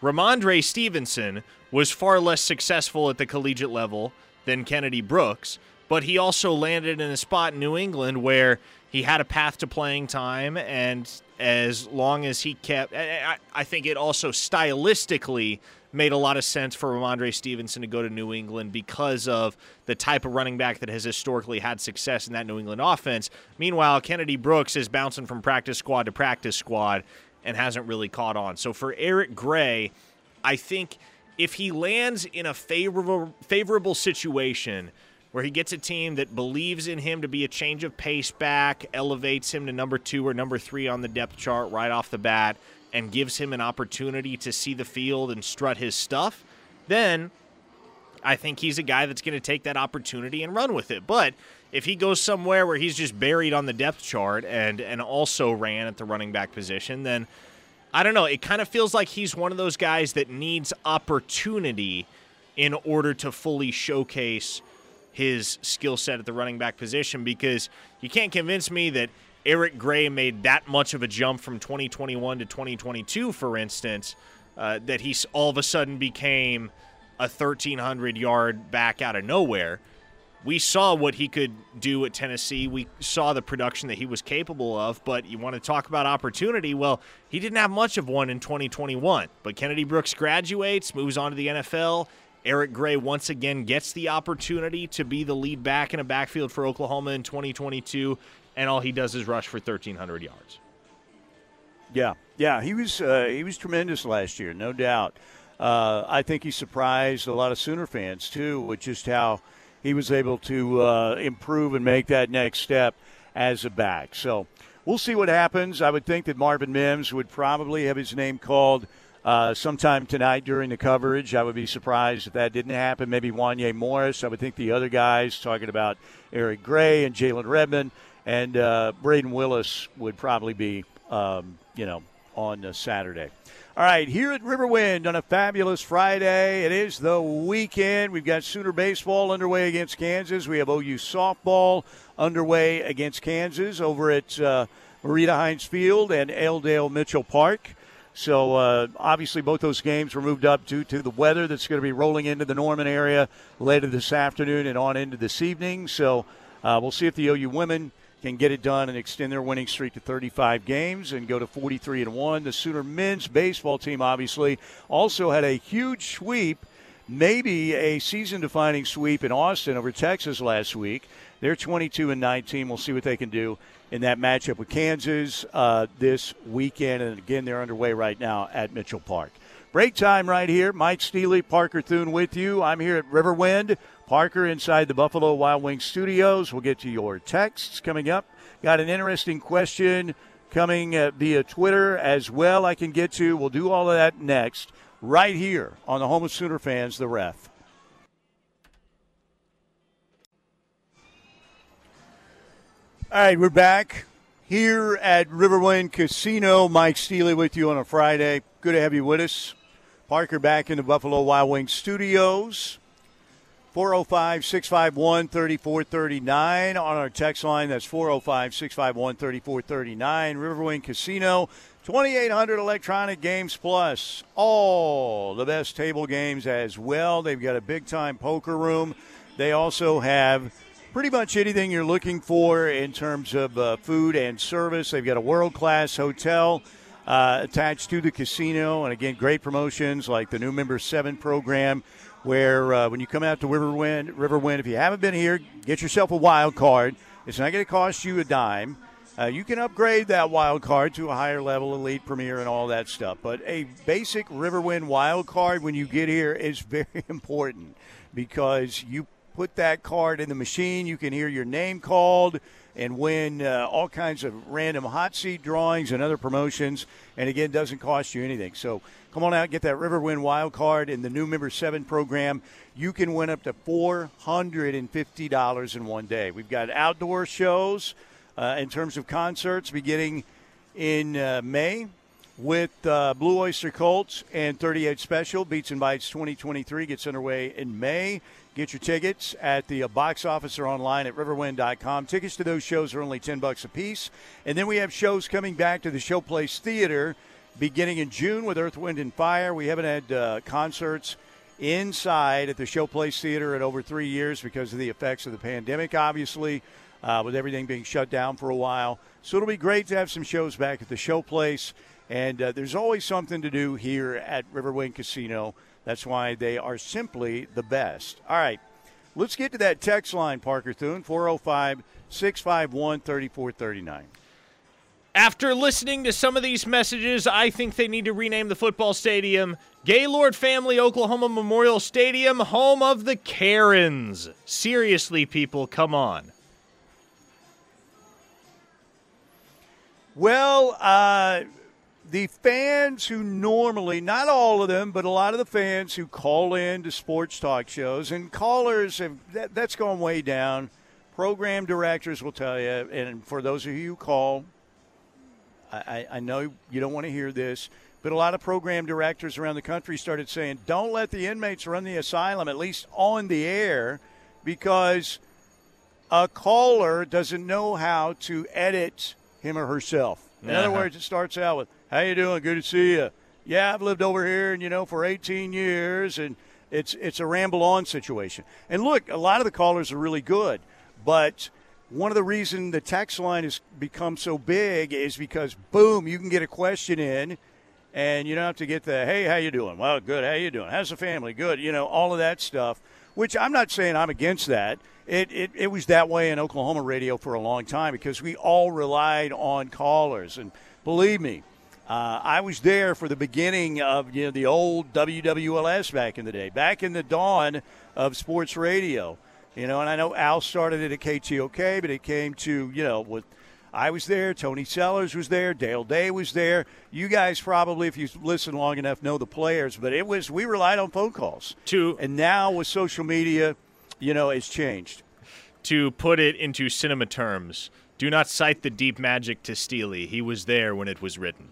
yeah. Rhamondre Stevenson was far less successful at the collegiate level than Kennedy Brooks, but he also landed in a spot in New England where he had a path to playing time, and as long as he kept, I, I think it also stylistically made a lot of sense for Rhamondre Stevenson to go to New England because of the type of running back that has historically had success in that New England offense. Meanwhile, Kennedy Brooks is bouncing from practice squad to practice squad and hasn't really caught on. So for Eric Gray, I think if he lands in a favorable favorable situation where he gets a team that believes in him to be a change of pace back, elevates him to number 2 or number 3 on the depth chart right off the bat, and gives him an opportunity to see the field and strut his stuff, then I think he's a guy that's going to take that opportunity and run with it. But if he goes somewhere where he's just buried on the depth chart and and also ran at the running back position, then I don't know. It kind of feels like he's one of those guys that needs opportunity in order to fully showcase his skill set at the running back position because you can't convince me that Eric Gray made that much of a jump from 2021 to 2022, for instance, uh, that he all of a sudden became a 1,300 yard back out of nowhere. We saw what he could do at Tennessee. We saw the production that he was capable of, but you want to talk about opportunity? Well, he didn't have much of one in 2021. But Kennedy Brooks graduates, moves on to the NFL. Eric Gray once again gets the opportunity to be the lead back in a backfield for Oklahoma in 2022 and all he does is rush for 1,300 yards. Yeah, yeah, he was uh, he was tremendous last year, no doubt. Uh, I think he surprised a lot of Sooner fans too, with just how he was able to uh, improve and make that next step as a back. So we'll see what happens. I would think that Marvin Mims would probably have his name called uh, sometime tonight during the coverage. I would be surprised if that didn't happen. Maybe Wanya Morris. I would think the other guys talking about Eric Gray and Jalen Redmond and uh, Brayden Willis would probably be, um, you know, on Saturday. All right, here at Riverwind on a fabulous Friday. It is the weekend. We've got Sooner baseball underway against Kansas. We have OU softball underway against Kansas over at uh, Marita Hynes Field and L. Dale Mitchell Park. So uh, obviously, both those games were moved up due to the weather that's going to be rolling into the Norman area later this afternoon and on into this evening. So uh, we'll see if the OU women can get it done and extend their winning streak to 35 games and go to 43 and 1. The Sooner men's baseball team obviously also had a huge sweep, maybe a season defining sweep in Austin over Texas last week. They're 22 and 19. We'll see what they can do in that matchup with Kansas uh, this weekend. And again, they're underway right now at Mitchell Park. Break time right here. Mike Steely, Parker Thune with you. I'm here at Riverwind. Parker inside the Buffalo Wild Wings studios. We'll get to your texts coming up. Got an interesting question coming uh, via Twitter as well. I can get to. We'll do all of that next, right here on the home of Sooner fans, the Ref. All right, we're back here at Riverwind Casino. Mike Steely with you on a Friday. Good to have you with us. Parker back in the Buffalo Wild Wings studios. 405 651 3439 on our text line. That's 405 651 3439. Riverwind Casino, 2800 Electronic Games Plus. All the best table games as well. They've got a big time poker room. They also have pretty much anything you're looking for in terms of uh, food and service. They've got a world class hotel. Uh, attached to the casino, and again, great promotions like the new Member Seven program, where uh, when you come out to Riverwind, Riverwind, if you haven't been here, get yourself a wild card. It's not going to cost you a dime. Uh, you can upgrade that wild card to a higher level, elite, premier, and all that stuff. But a basic Riverwind wild card when you get here is very important because you put that card in the machine, you can hear your name called and win uh, all kinds of random hot seat drawings and other promotions. And again, doesn't cost you anything. So come on out, get that Riverwind Wild Card in the new Member 7 program. You can win up to $450 in one day. We've got outdoor shows uh, in terms of concerts beginning in uh, May with uh, Blue Oyster Cults and 38 Special. Beats and Bites 2023 gets underway in May. Get your tickets at the uh, box office or online at riverwind.com. Tickets to those shows are only 10 bucks a piece. And then we have shows coming back to the Showplace Theater beginning in June with Earth, Wind, and Fire. We haven't had uh, concerts inside at the Showplace Theater in over three years because of the effects of the pandemic, obviously, uh, with everything being shut down for a while. So it'll be great to have some shows back at the Showplace. And uh, there's always something to do here at Riverwind Casino. That's why they are simply the best. All right, let's get to that text line, Parker Thune, 405 651 3439. After listening to some of these messages, I think they need to rename the football stadium Gaylord Family Oklahoma Memorial Stadium, home of the Karens. Seriously, people, come on. Well, uh, the fans who normally, not all of them, but a lot of the fans who call in to sports talk shows, and callers have that, that's gone way down. Program directors will tell you, and for those of you who call, I, I know you don't want to hear this, but a lot of program directors around the country started saying, don't let the inmates run the asylum, at least on the air, because a caller doesn't know how to edit him or herself. In other Uh-huh. words, it starts out with, "How you doing? Good to see you." Yeah, I've lived over here, and you know, for 18 years, and it's it's a ramble on situation. And look, a lot of the callers are really good, but one of the reasons the text line has become so big is because boom, you can get a question in, and you don't have to get the "Hey, how you doing?" Well, good. How you doing? How's the family? Good. You know, all of that stuff. Which I'm not saying I'm against that. It, it, it was that way in Oklahoma radio for a long time because we all relied on callers. And believe me, uh, I was there for the beginning of you know the old WWLS back in the day, back in the dawn of sports radio. You know, and I know Al started it at KTOK, but it came to you know with I was there, Tony Sellers was there, Dale Day was there. You guys probably, if you listen long enough, know the players, but it was we relied on phone calls. To And now with social media, you know, it's changed. to put it into cinema terms, do not cite the deep magic to Steely. He was there when it was written.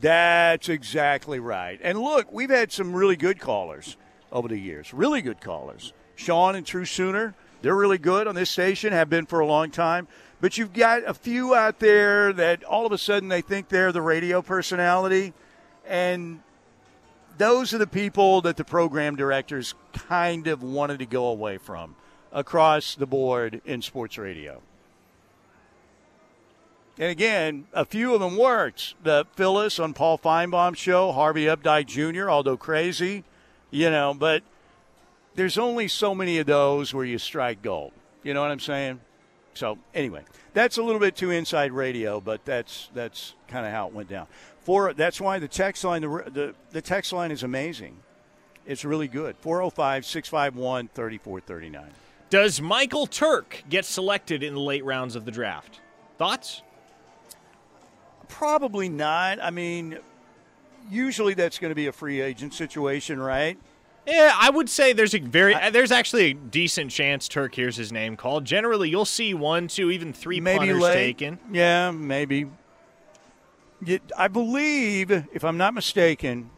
That's exactly right. And look, we've had some really good callers over the years. Really good callers. Sean and True Sooner, they're really good on this station, have been for a long time. But you've got a few out there that all of a sudden they think they're the radio personality. And those are the people that the program directors kind of wanted to go away from across the board in sports radio. And again, a few of them worked. The Phyllis on Paul Finebaum's show, Harvey Updyke Jr., although crazy, you know, but there's only so many of those where you strike gold. You know what I'm saying? So anyway, that's a little bit too inside radio, but that's that's kind of how it went down. For that's why the text line the, the the text line is amazing. It's really good. 405 651 3439. Does Michael Turk get selected in the late rounds of the draft? Thoughts? Probably not. I mean, usually that's going to be a free agent situation, right? Yeah, I would say there's a very uh, there's actually a decent chance Turk hears his name called. Generally, you'll see one, two, even three maybe punters late. taken. Yeah, maybe. I believe, if I'm not mistaken,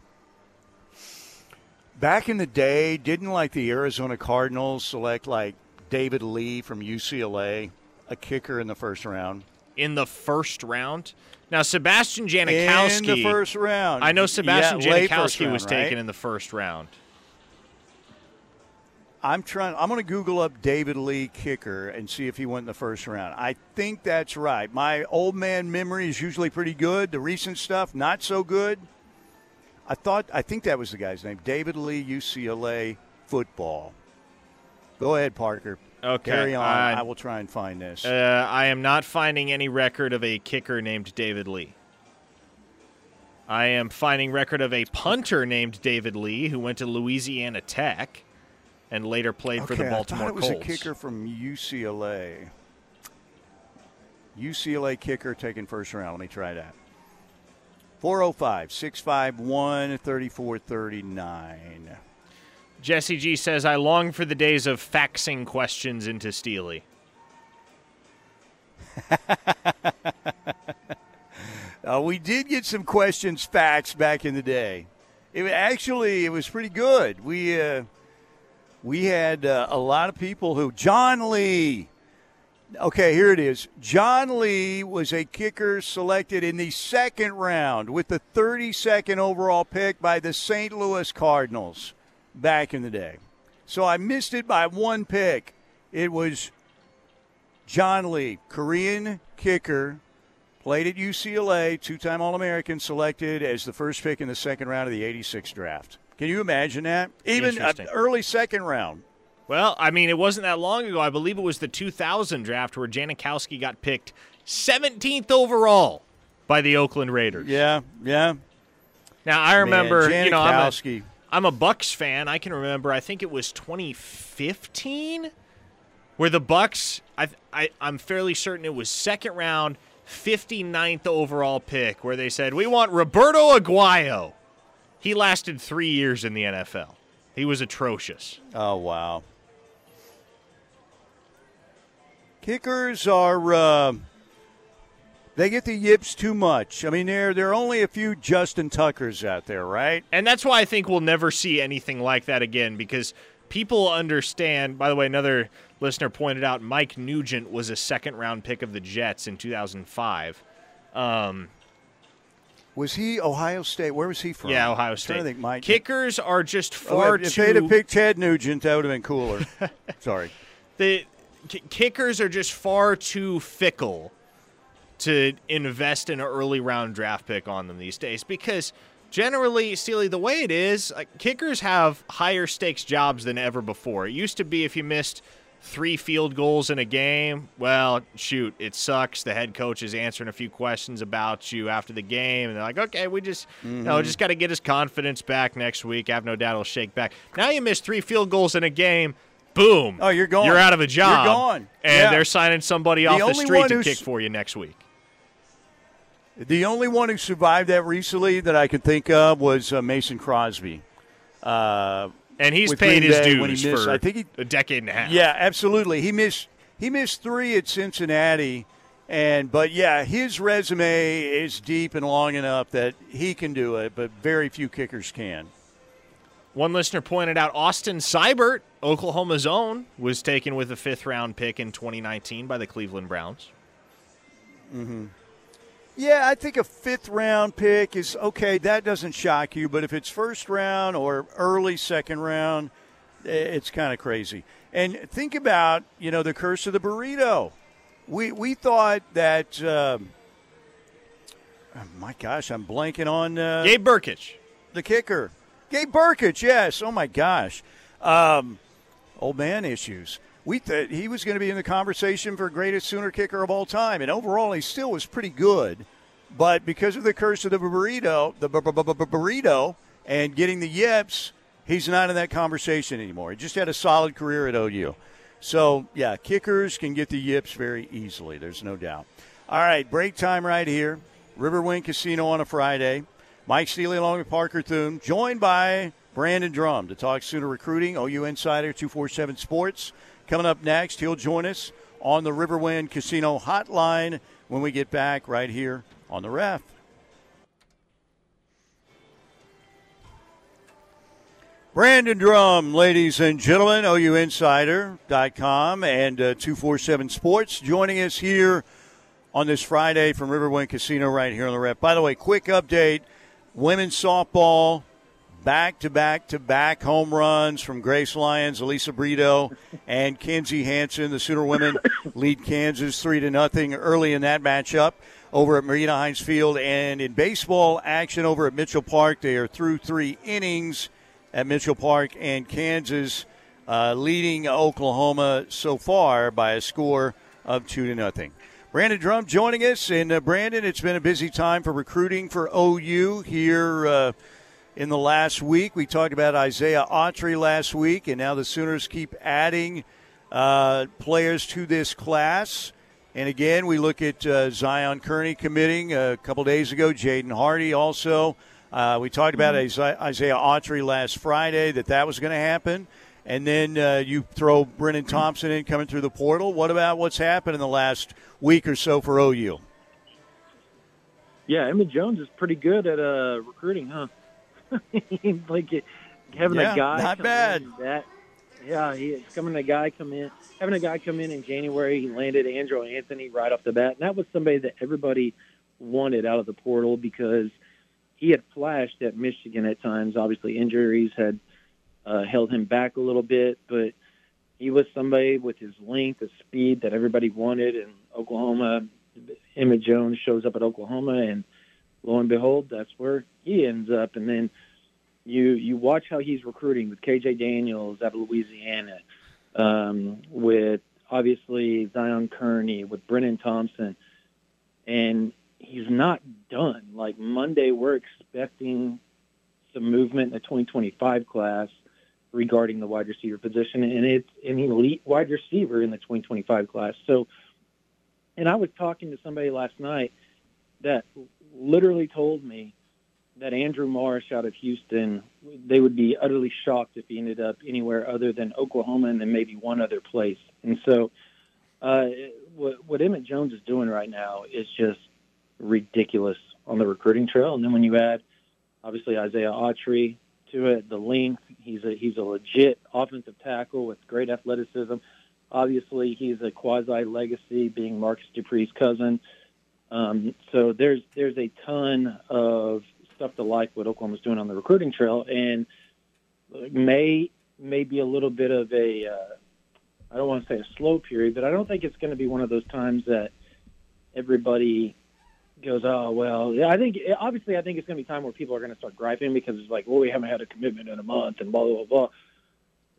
Back in the day, didn't like the Arizona Cardinals select like David Lee from UCLA, a kicker in the first round? In the first round? Now, Sebastian Janikowski. In the first round. I know Sebastian yeah, Janikowski round, was right? taken in the first round. I'm trying. I'm going to Google up David Lee kicker and see if he went in the first round. I think that's right. My old man memory is usually pretty good. The recent stuff not so good. I thought. I think that was the guy's name. David Lee, UCLA football. Go ahead, Parker. Okay, Carry on. I- I will try and find this. Uh, I am not finding any record of a kicker named David Lee. I am finding record of a punter named David Lee who went to Louisiana Tech and later played for the Baltimore I thought it was Colts. a kicker from UCLA. UCLA kicker taken first round. Let me try that. 405 651 3439. Jesse G says, I long for the days of faxing questions into Steely. Uh, we did get some questions faxed back in the day. It actually it was pretty good. We uh, we had uh, a lot of people who John Lee. Okay, here it is. John Lee was a kicker selected in the second round with the 32nd overall pick by the St. Louis Cardinals back in the day. So I missed it by one pick. It was John Lee, Korean kicker, played at UCLA, two time All American, selected as the first pick in the second round of the 86 draft. Can you imagine that? Even early second round. Well, I mean, it wasn't that long ago. I believe it was the 2000 draft where Janikowski got picked 17th overall by the Oakland Raiders. Yeah, yeah. Now I remember, Man, you know, I'm a, Janikowski. I'm a Bucs fan. I can remember. I think it was 2015, where the Bucs. I, I I'm fairly certain it was second round, 59th overall pick, where they said we want Roberto Aguayo. He lasted three years in the NFL. He was atrocious. Oh, wow. Kickers are. Uh, they get the yips too much. I mean, there there are only a few Justin Tuckers out there, right? And that's why I think we'll never see anything like that again because people understand. By the way, another listener pointed out Mike Nugent was a second round pick of the Jets in 2005. Um, Was he Ohio State? Where was he from? yeah, Ohio State. to think, Mike. Kickers are just Oh, far if, if too. they'd have picked Ted Nugent, that would have been cooler. Sorry. the ki- kickers are just far too fickle to invest in an early round draft pick on them these days because generally Steely the way it is like, kickers have higher stakes jobs than ever before it used to be if you missed three field goals in a game well shoot it sucks the head coach is answering a few questions about you after the game and they're like okay we just you know Mm-hmm. just got to get his confidence back next week i have no doubt he'll shake back now you miss three field goals in a game boom Oh, you're gone. you're out of a job. You're gone. And Yeah. they're signing somebody The off the street to kick for you next week. The only one who survived that recently that I could think of was uh, Mason Crosby. Uh, And he's paid Green his Bay when he dues missed- for I think he- a decade and a half. Yeah, absolutely. He missed he missed three at Cincinnati, and but yeah, his resume is deep and long enough that he can do it, but very few kickers can. One listener pointed out Austin Seibert, Oklahoma's own, was taken with a fifth round pick in 2019 by the Cleveland Browns. Yeah, I think a fifth round pick is okay. That doesn't shock you, but if it's first round or early second round, it's kind of crazy. And think about you know the curse of the burrito. We we thought that. Um, oh my gosh, I'm blanking on uh, Gabe Brkic. the kicker, Gabe Brkic. Yes. Oh my gosh, um, old man issues. We thought he was going to be in the conversation for greatest Sooner kicker of all time, and overall he still was pretty good. But because of the curse of the burrito, the bu- bu- bu- bu- burrito, and getting the yips, he's not in that conversation anymore. He just had a solid career at OU. So yeah, kickers can get the yips very easily. There's no doubt. All right, break time right here. Riverwind Casino on a Friday. Mike Steely along with Parker Thune, joined by Brandon Drumm to talk Sooner recruiting. OU Insider 247 Sports. Coming up next, he'll join us on the Riverwind Casino hotline when we get back right here on the ref. Brandon Drumm, ladies and gentlemen, OUinsider.com and uh, 247 Sports joining us here on this Friday from Riverwind Casino right here on the rep. By the way, quick update women's softball back to back to back home runs from Grace Lyons, Alyssa Brito, and Kinzie Hansen. The Sooner women lead Kansas three to nothing early in that matchup over at Marita Hynes Field. And in baseball action over at Mitchell Park, they are through three innings at Mitchell Park, and Kansas uh, leading Oklahoma so far by a score of two to nothing. Brandon Drumm joining us, and uh, Brandon, it's been a busy time for recruiting for OU here uh, in the last week. We talked about Isaiah Autry last week, and now the Sooners keep adding uh, players to this class. And again, we look at uh, Zion Kearney committing a couple days ago. Jaden Hardy also. Uh, we talked about mm-hmm. Isaiah Autry last Friday that that was going to happen. And then uh, you throw Brennan Thompson in coming through the portal. What about what's happened in the last week or so for OU? Yeah, Emmett Jones is pretty good at uh, recruiting, huh? like having yeah, a guy not bad. That yeah, he's coming a guy come in, having a guy come in in January. He landed Andrel Anthony right off the bat, and that was somebody that everybody wanted out of the portal because he had flashed at Michigan at times. Obviously, injuries had uh, held him back a little bit, but he was somebody with his length, his speed that everybody wanted. And Oklahoma, Emmett Jones shows up at Oklahoma, and lo and behold, that's where he ends up. And then you you watch how he's recruiting with KJ Daniels out of Louisiana, um, with obviously Zion Kearney, with Brennan Thompson, and he's not done. Like Monday, we're expecting some movement in the 2025 class regarding the wide receiver position, and it's an elite wide receiver in the 2025 class. So, and I was talking to somebody last night that literally told me that Andrew Marsh out of Houston, they would be utterly shocked if he ended up anywhere other than Oklahoma and then maybe one other place. And so, uh, what, what Emmett Jones is doing right now is just ridiculous on the recruiting trail. And then when you add, obviously Isaiah Autry to it, the length, he's a he's a legit offensive tackle with great athleticism. Obviously, he's a quasi legacy, being Marcus Dupree's cousin. Um, so there's there's a ton of stuff to like what Oklahoma's doing on the recruiting trail, and may may be a little bit of a uh, I don't want to say a slow period, but I don't think it's going to be one of those times that everybody goes, oh well, yeah. I think obviously I think it's going to be time where people are going to start griping because it's like, well, we haven't had a commitment in a month and blah blah blah.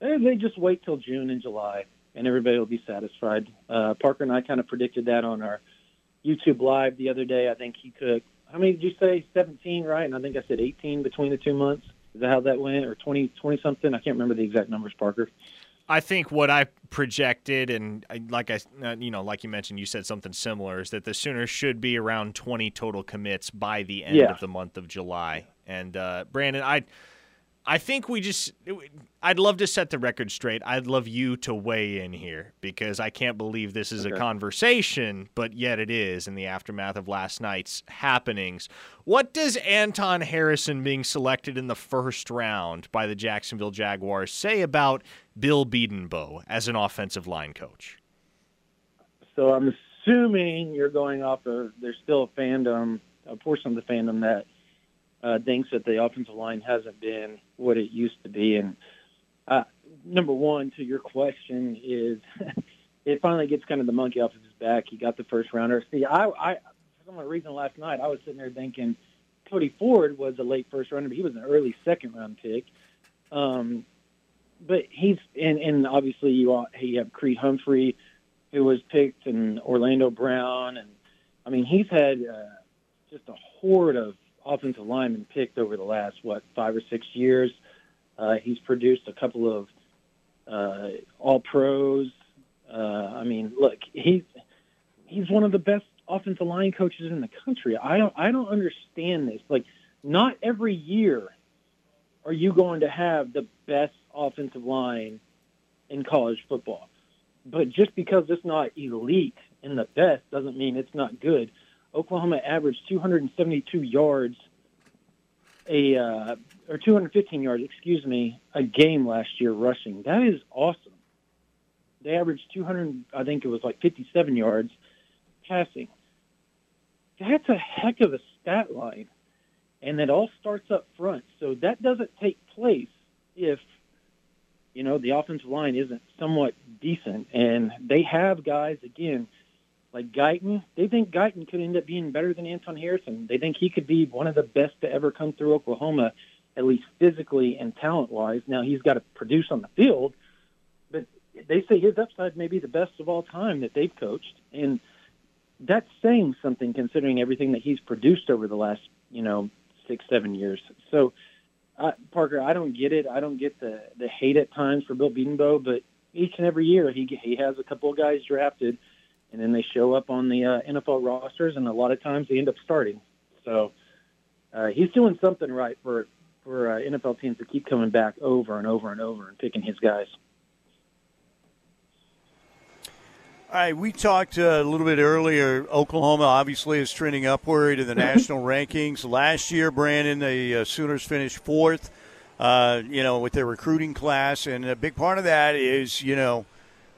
And they just wait till June and July, and everybody will be satisfied. Uh, Parker and I kind of predicted that on our YouTube live the other day. I think he took how many did you say? 17, right? And I think I said 18 between the two months. Is that how that went, or 20, 20 something? I can't remember the exact numbers, Parker. I think what I projected, and like I, uh, you know, like you mentioned, you said something similar, is that the Sooners should be around 20 total commits by the end yeah. of the month of July. And uh, Brandon, I, I think we just, I'd love to set the record straight. I'd love you to weigh in here because I can't believe this is okay. a conversation, but yet it is in the aftermath of last night's happenings. What does Anton Harrison being selected in the first round by the Jacksonville Jaguars say about Bill Bedenbaugh as an offensive line coach? So I'm assuming you're going off of there's still a fandom, a portion of the fandom that uh, thinks that the offensive line hasn't been what it used to be. And uh, number one, to your question, is it finally gets kind of the monkey off of his back. He got the first rounder. See, I, I for some reason last night I was sitting there thinking Cody Ford was a late first rounder, but he was an early second round pick. Um, but he's and, and obviously you all, you have Creed Humphrey, who was picked, and Orlando Brown, and I mean he's had uh, just a horde of offensive lineman picked over the last what five or six years. Uh, he's produced a couple of uh, all pros. Uh, I mean, look, he's he's one of the best offensive line coaches in the country. I don't I don't understand this. Like, not every year are you going to have the best offensive line in college football. But just because it's not elite and the best doesn't mean it's not good. Oklahoma averaged 272 yards a uh, or 215 yards, excuse me, a game last year rushing. That is awesome. They averaged 200, I think it was like 57 yards passing. That's a heck of a stat line. And it all starts up front. So that doesn't take place if, you know, the offensive line isn't somewhat decent. And they have guys, again, like Guyton. They think Guyton could end up being better than Anton Harrison. They think he could be one of the best to ever come through Oklahoma, at least physically and talent wise. Now he's got to produce on the field, but they say his upside may be the best of all time that they've coached. And that's saying something considering everything that he's produced over the last, you know, six, seven years. So, uh, Parker, I don't get it. I don't get the the hate at times for Bill Bedenbaugh, but each and every year he he has a couple of guys drafted, and then they show up on the uh, NFL rosters, and a lot of times they end up starting. So uh, he's doing something right for for uh, NFL teams to keep coming back over and over and over and picking his guys. All right, we talked uh, a little bit earlier. Oklahoma obviously is trending upward in the national rankings. Last year, Brandon, the uh, Sooners finished fourth. Uh, you know, with their recruiting class, and a big part of that is you know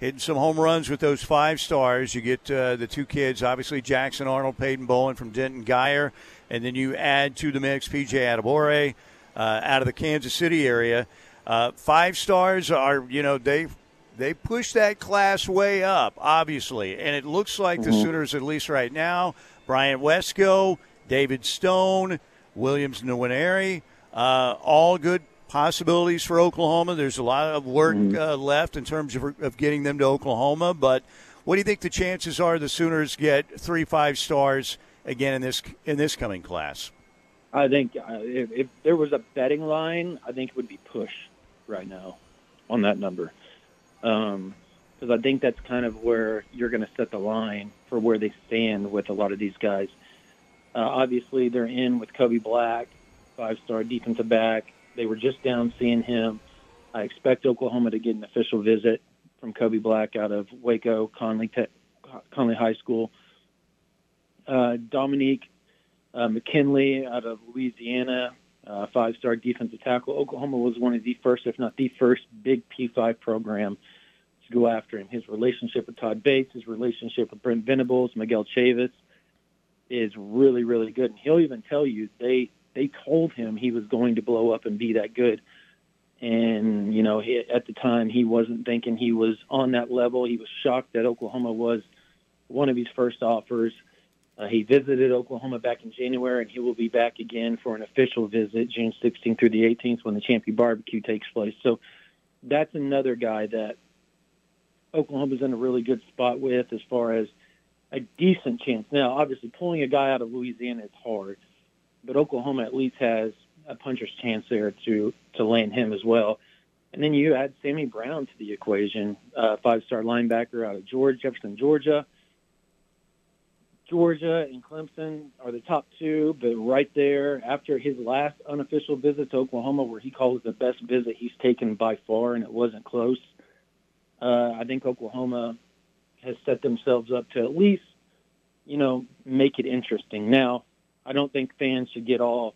hitting some home runs with those five stars. You get uh, the two kids, obviously Jackson Arnold, Peyton Bowen from Denton Guyer, and then you add to the mix PJ Adebawore uh, out of the Kansas City area. Uh, five stars are you know they they push that class way up, obviously, and it looks like mm-hmm. the Sooners, at least right now, Bryant Wesco, David Stone, Williams Nwaneri, uh, all good possibilities for Oklahoma. There's a lot of work mm-hmm. uh, left in terms of, of getting them to Oklahoma, but what do you think the chances are the Sooners get three five stars again in this in this coming class? I think uh, if, if there was a betting line, I think it would be push right now on that number because um, I think that's kind of where you're going to set the line for where they stand with a lot of these guys. Uh, obviously, they're in with Kobe Black, five-star defensive back. They were just down seeing him. I expect Oklahoma to get an official visit from Kobe Black out of Waco Conley Te- Conley High School. Uh, Dominique uh, McKinley out of Louisiana, uh, five-star defensive tackle. Oklahoma was one of the first, if not the first, big P5 program to go after him. His relationship with Todd Bates, his relationship with Brent Venables, Miguel Chavis is really, really good. And he'll even tell you they they told him he was going to blow up and be that good. And you know, he, at the time, he wasn't thinking he was on that level. He was shocked that Oklahoma was one of his first offers. Uh, he visited Oklahoma back in January, and he will be back again for an official visit June 16th through the 18th when the Champion Barbecue takes place. So that's another guy that Oklahoma's in a really good spot with as far as a decent chance. Now, obviously, pulling a guy out of Louisiana is hard, but Oklahoma at least has a puncher's chance there to to land him as well. And then you add Sammy Brown to the equation, uh, five-star linebacker out of George Jefferson, Georgia. Georgia and Clemson are the top two, but right there after his last unofficial visit to Oklahoma, where he calls it the best visit he's taken by far, and it wasn't close. Uh, I think Oklahoma has set themselves up to at least, you know, make it interesting. Now, I don't think fans should get all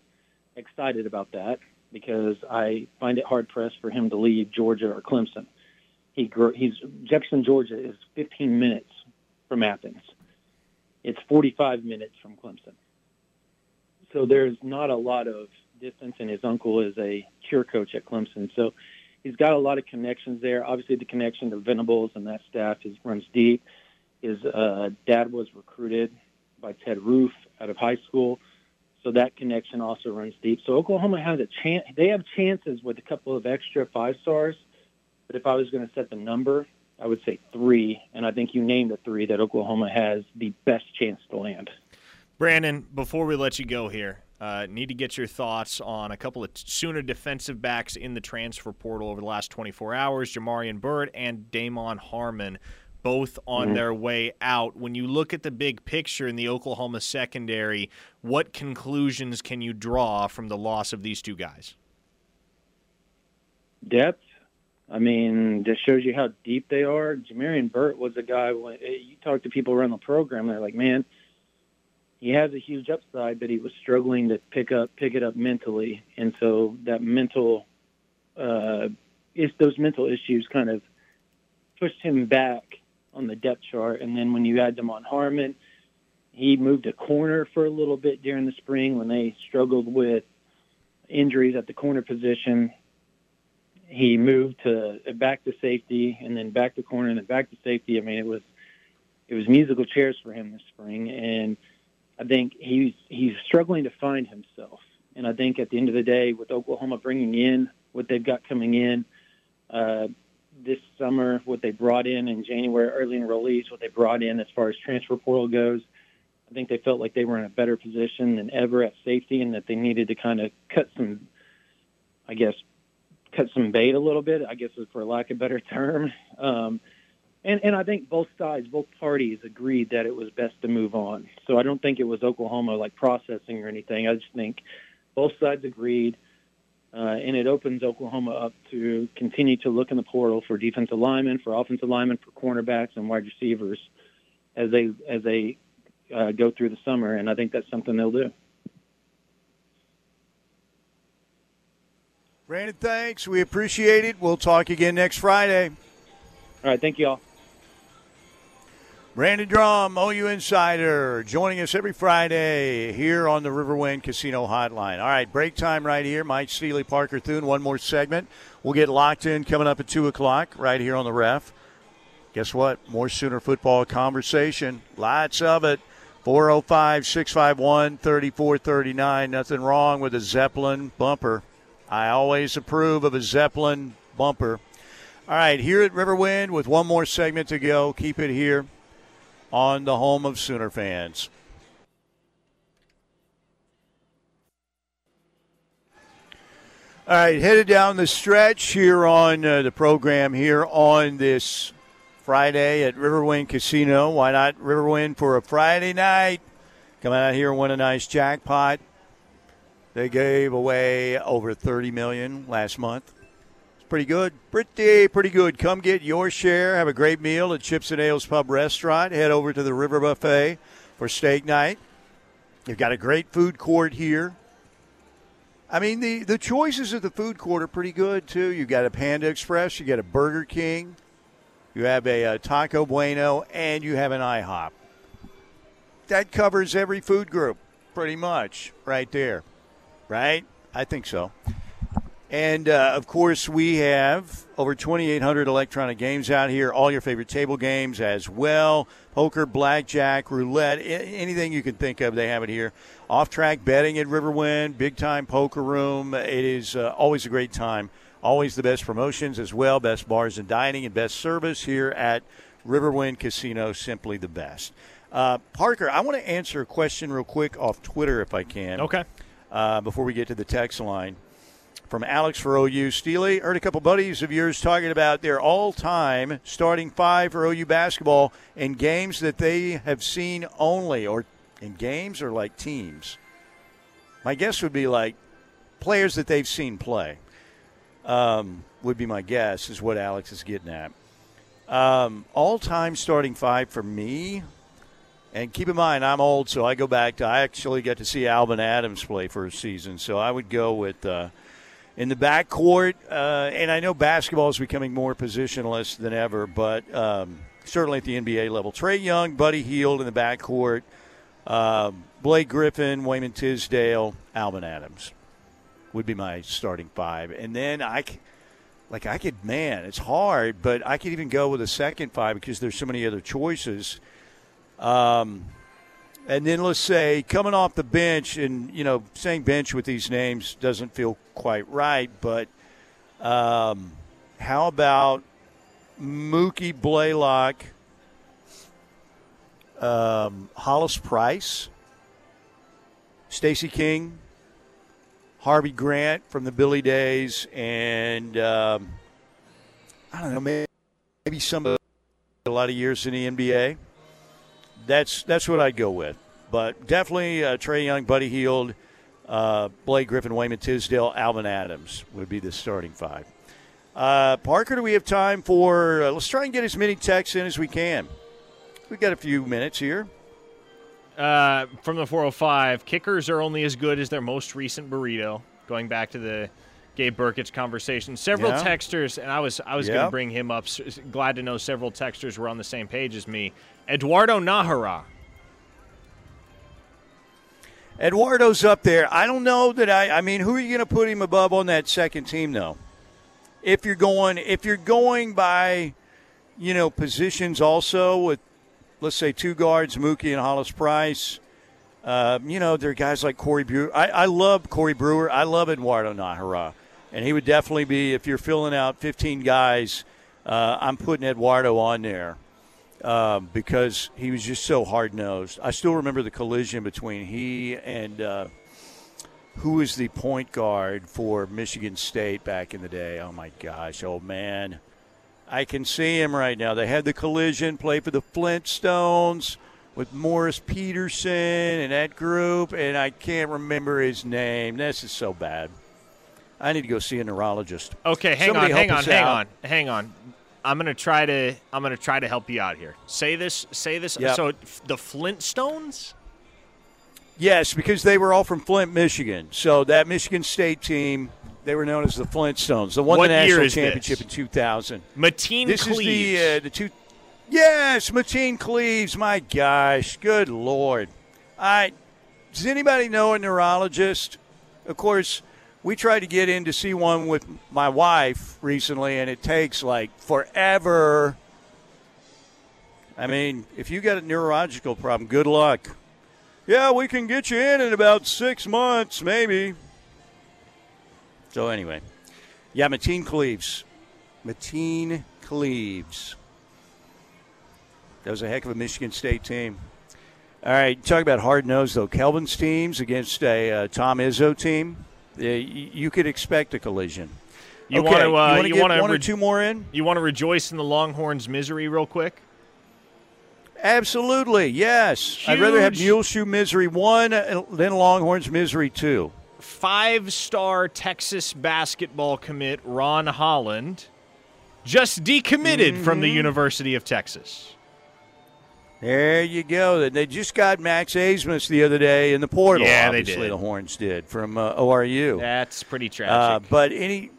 excited about that because I find it hard pressed for him to leave Georgia or Clemson. He grew, he's Jefferson, Georgia is 15 minutes from Athens. It's 45 minutes from Clemson. So there's not a lot of distance, and his uncle is a cheer coach at Clemson. So he's got a lot of connections there. Obviously, the connection to Venables and that staff is runs deep. His uh, dad was recruited by Ted Roof out of high school, so that connection also runs deep. So Oklahoma has a chance. They have chances with a couple of extra five stars, but if I was going to set the number, I would say three, and I think you named the three that Oklahoma has the best chance to land. Brandon, before we let you go here, uh, need to get your thoughts on a couple of Sooner defensive backs in the transfer portal over the last 24 hours Jamarian Burt and Damon Harmon, both on mm-hmm. their way out. When you look at the big picture in the Oklahoma secondary, what conclusions can you draw from the loss of these two guys? Depth. I mean, this shows you how deep they are. Jamarian Burt was a guy, when you talk to people around the program, they're like, man, he has a huge upside, but he was struggling to pick up pick it up mentally, and so that mental uh, is those mental issues kind of pushed him back on the depth chart. And then when you add Damon Harmon, he moved a corner for a little bit during the spring when they struggled with injuries at the corner position. He moved to back to safety and then back to corner and then back to safety. I mean, it was it was musical chairs for him this spring, and I think he's he's struggling to find himself. And I think at the end of the day, with Oklahoma bringing in what they've got coming in uh, this summer, what they brought in in January, early enrollees, what they brought in as far as transfer portal goes, I think they felt like they were in a better position than ever at safety, and that they needed to kind of cut some, I guess, cut some bait a little bit. I guess for lack of a better term. Um, and and I think both sides, both parties agreed that it was best to move on. So I don't think it was Oklahoma like processing or anything. I just think both sides agreed, uh, and it opens Oklahoma up to continue to look in the portal for defensive linemen, for offensive linemen, for cornerbacks and wide receivers as they as they uh, go through the summer. And I think that's something they'll do. Brandon, thanks. We appreciate it. We'll talk again next Friday. All right. Thank you all. Brandon Drumm, OU Insider, joining us every Friday here on the Riverwind Casino Hotline. All right, break time right here. Mike Steely, Parker Thune, one more segment. We'll get locked in coming up at 2 o'clock right here on the ref. Guess what? More Sooner football conversation. Lots of it. 405 651 3439. Nothing wrong with a Zeppelin bumper. I always approve of a Zeppelin bumper. All right, here at Riverwind with one more segment to go. Keep it here on the home of Sooner fans. All right, headed down the stretch here on uh, the program here on this Friday at Riverwind Casino. Why not Riverwind for a Friday night? Come out here win a nice jackpot. They gave away over 30 million last month pretty good. Pretty, pretty good. Come get your share. Have a great meal at Chips and Ales Pub Restaurant. Head over to the River Buffet for steak night. You've got a great food court here. I mean, the, the choices at the food court are pretty good, too. You've got a Panda Express, you got a Burger King, you have a, a Taco Bueno, and you have an IHOP. That covers every food group, pretty much, right there. Right? I think so. And uh, of course, we have over 2,800 electronic games out here. All your favorite table games as well poker, blackjack, roulette, anything you can think of, they have it here. Off track betting at Riverwind, big time poker room. It is uh, always a great time. Always the best promotions as well, best bars and dining, and best service here at Riverwind Casino. Simply the best. Uh, Parker, I want to answer a question real quick off Twitter if I can. Okay. Uh, before we get to the text line from Alex for OU. Steely, heard a couple buddies of yours talking about their all time starting five for OU basketball in games that they have seen only, or in games or like teams. My guess would be like players that they've seen play, um, would be my guess, is what Alex is getting at. Um, all time starting five for me. And keep in mind, I'm old, so I go back to I actually got to see Alvan Adams play for a season. So I would go with uh, in the backcourt. Uh, and I know basketball is becoming more positionless than ever, but um, certainly at the NBA level. Trae Young, Buddy Hield in the backcourt, uh, Blake Griffin, Wayman Tisdale, Alvan Adams would be my starting five. And then I, like, I could, man, it's hard, but I could even go with a second five because there's so many other choices. Um, and then let's say coming off the bench, and you know, saying bench with these names doesn't feel quite right, but um, how about Mookie Blaylock, um, Hollis Price, Stacey King, Harvey Grant from the Billy days, and um, I don't know, maybe, maybe some a lot of years in the NBA that's that's what I'd go with. But definitely uh, Trae Young, Buddy Hield, uh, Blake Griffin, Wayman Tisdale, Alvan Adams would be the starting five. Uh, Parker, do we have time for? Uh, let's try and get as many texts in as we can. We've got a few minutes here. uh, from the 405. Kickers are only as good as their most recent burrito. Going back to the Gabe Brkic conversation, several Yeah. texters, and I was I was going to bring him up. Glad to know several texters were on the same page as me. Eduardo Najera. Eduardo's up there. I don't know that I. I mean, who are you going to put him above on that second team, though? If you're going, if you're going by, you know, positions also with, let's say, two guards, Mookie and Hollis Price. Uh, you know, there are guys like Corey Brewer. I, I love Corey Brewer. I love Eduardo Najera, and he would definitely be if you're filling out 15 guys. Uh, I'm putting Eduardo on there um, because he was just so hard nosed. I still remember the collision between he and uh, who was the point guard for Michigan State back in the day. Oh my gosh, oh man, I can see him right now. They had the collision, play for the Flintstones with Morris Peterson and that group, and I can't remember his name. This is so bad. I need to go see a neurologist. Okay, hang Somebody on, hang on, hang out. on, hang on. I'm gonna try to I'm gonna try to help you out here. Say this, say this. Yep. So the Flintstones. Yes, because they were all from Flint, Michigan. So that Michigan State team, they were known as the Flintstones. The won What the national is this? championship in 2000. Mateen this Cleaves. is the uh, the two. Yes, Mateen Cleaves. My gosh, good lord! I does anybody know a neurologist? Of course, we tried to get in to see one with my wife recently, and it takes like forever. I mean, if you got a neurological problem, good luck. Yeah, we can get you in in about six months, maybe. So anyway, yeah, Mateen Cleaves, Mateen Cleaves. That was a heck of a Michigan State team. All right, talk about hard nosed though. Kelvin's teams against a uh, Tom Izzo team. You could expect a collision. You Okay, want to? Uh, you you want to? one or two more in? You want to rejoice in the Longhorns' misery, real quick. Absolutely, yes. I'd rather have Huge- Muleshoe Misery one uh, than Longhorns Misery two. Five-star Texas basketball commit Ron Holland just decommitted from the Mm-hmm. University of Texas. There you go. They just got Max Abmas the other day in the portal. Yeah, they did. The Horns did from uh, ORU. That's pretty Uh, tragic. but any,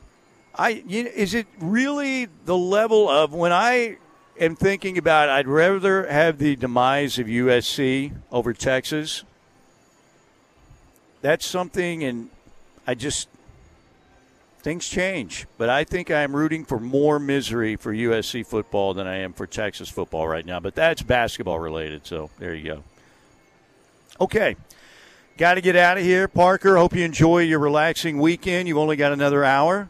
I you know, is it really the level of when I am thinking about? I'd rather have the demise of USC over Texas. That's something, and I just things change. But I think I'm rooting for more misery for USC football than I am for Texas football right now. But that's basketball related, so there you go. Okay. Got to get out of here, Parker. Hope you enjoy your relaxing weekend. You've only got another hour,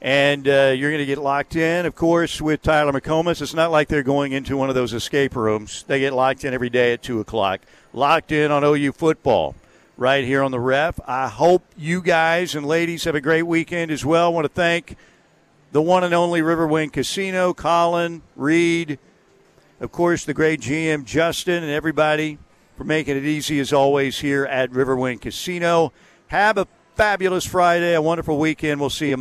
and uh, you're going to get locked in. Of course, with Tyler McComas, it's not like they're going into one of those escape rooms. They get locked in every day at two o'clock. Locked in on OU football, right here on the Ref. I hope you guys and ladies have a great weekend as well. I want to thank the one and only Riverwind Casino, Colin Reed, of course, the great GM Justin, and everybody for making it easy as always here at Riverwind Casino. Have a fabulous Friday, a wonderful weekend. We'll see you.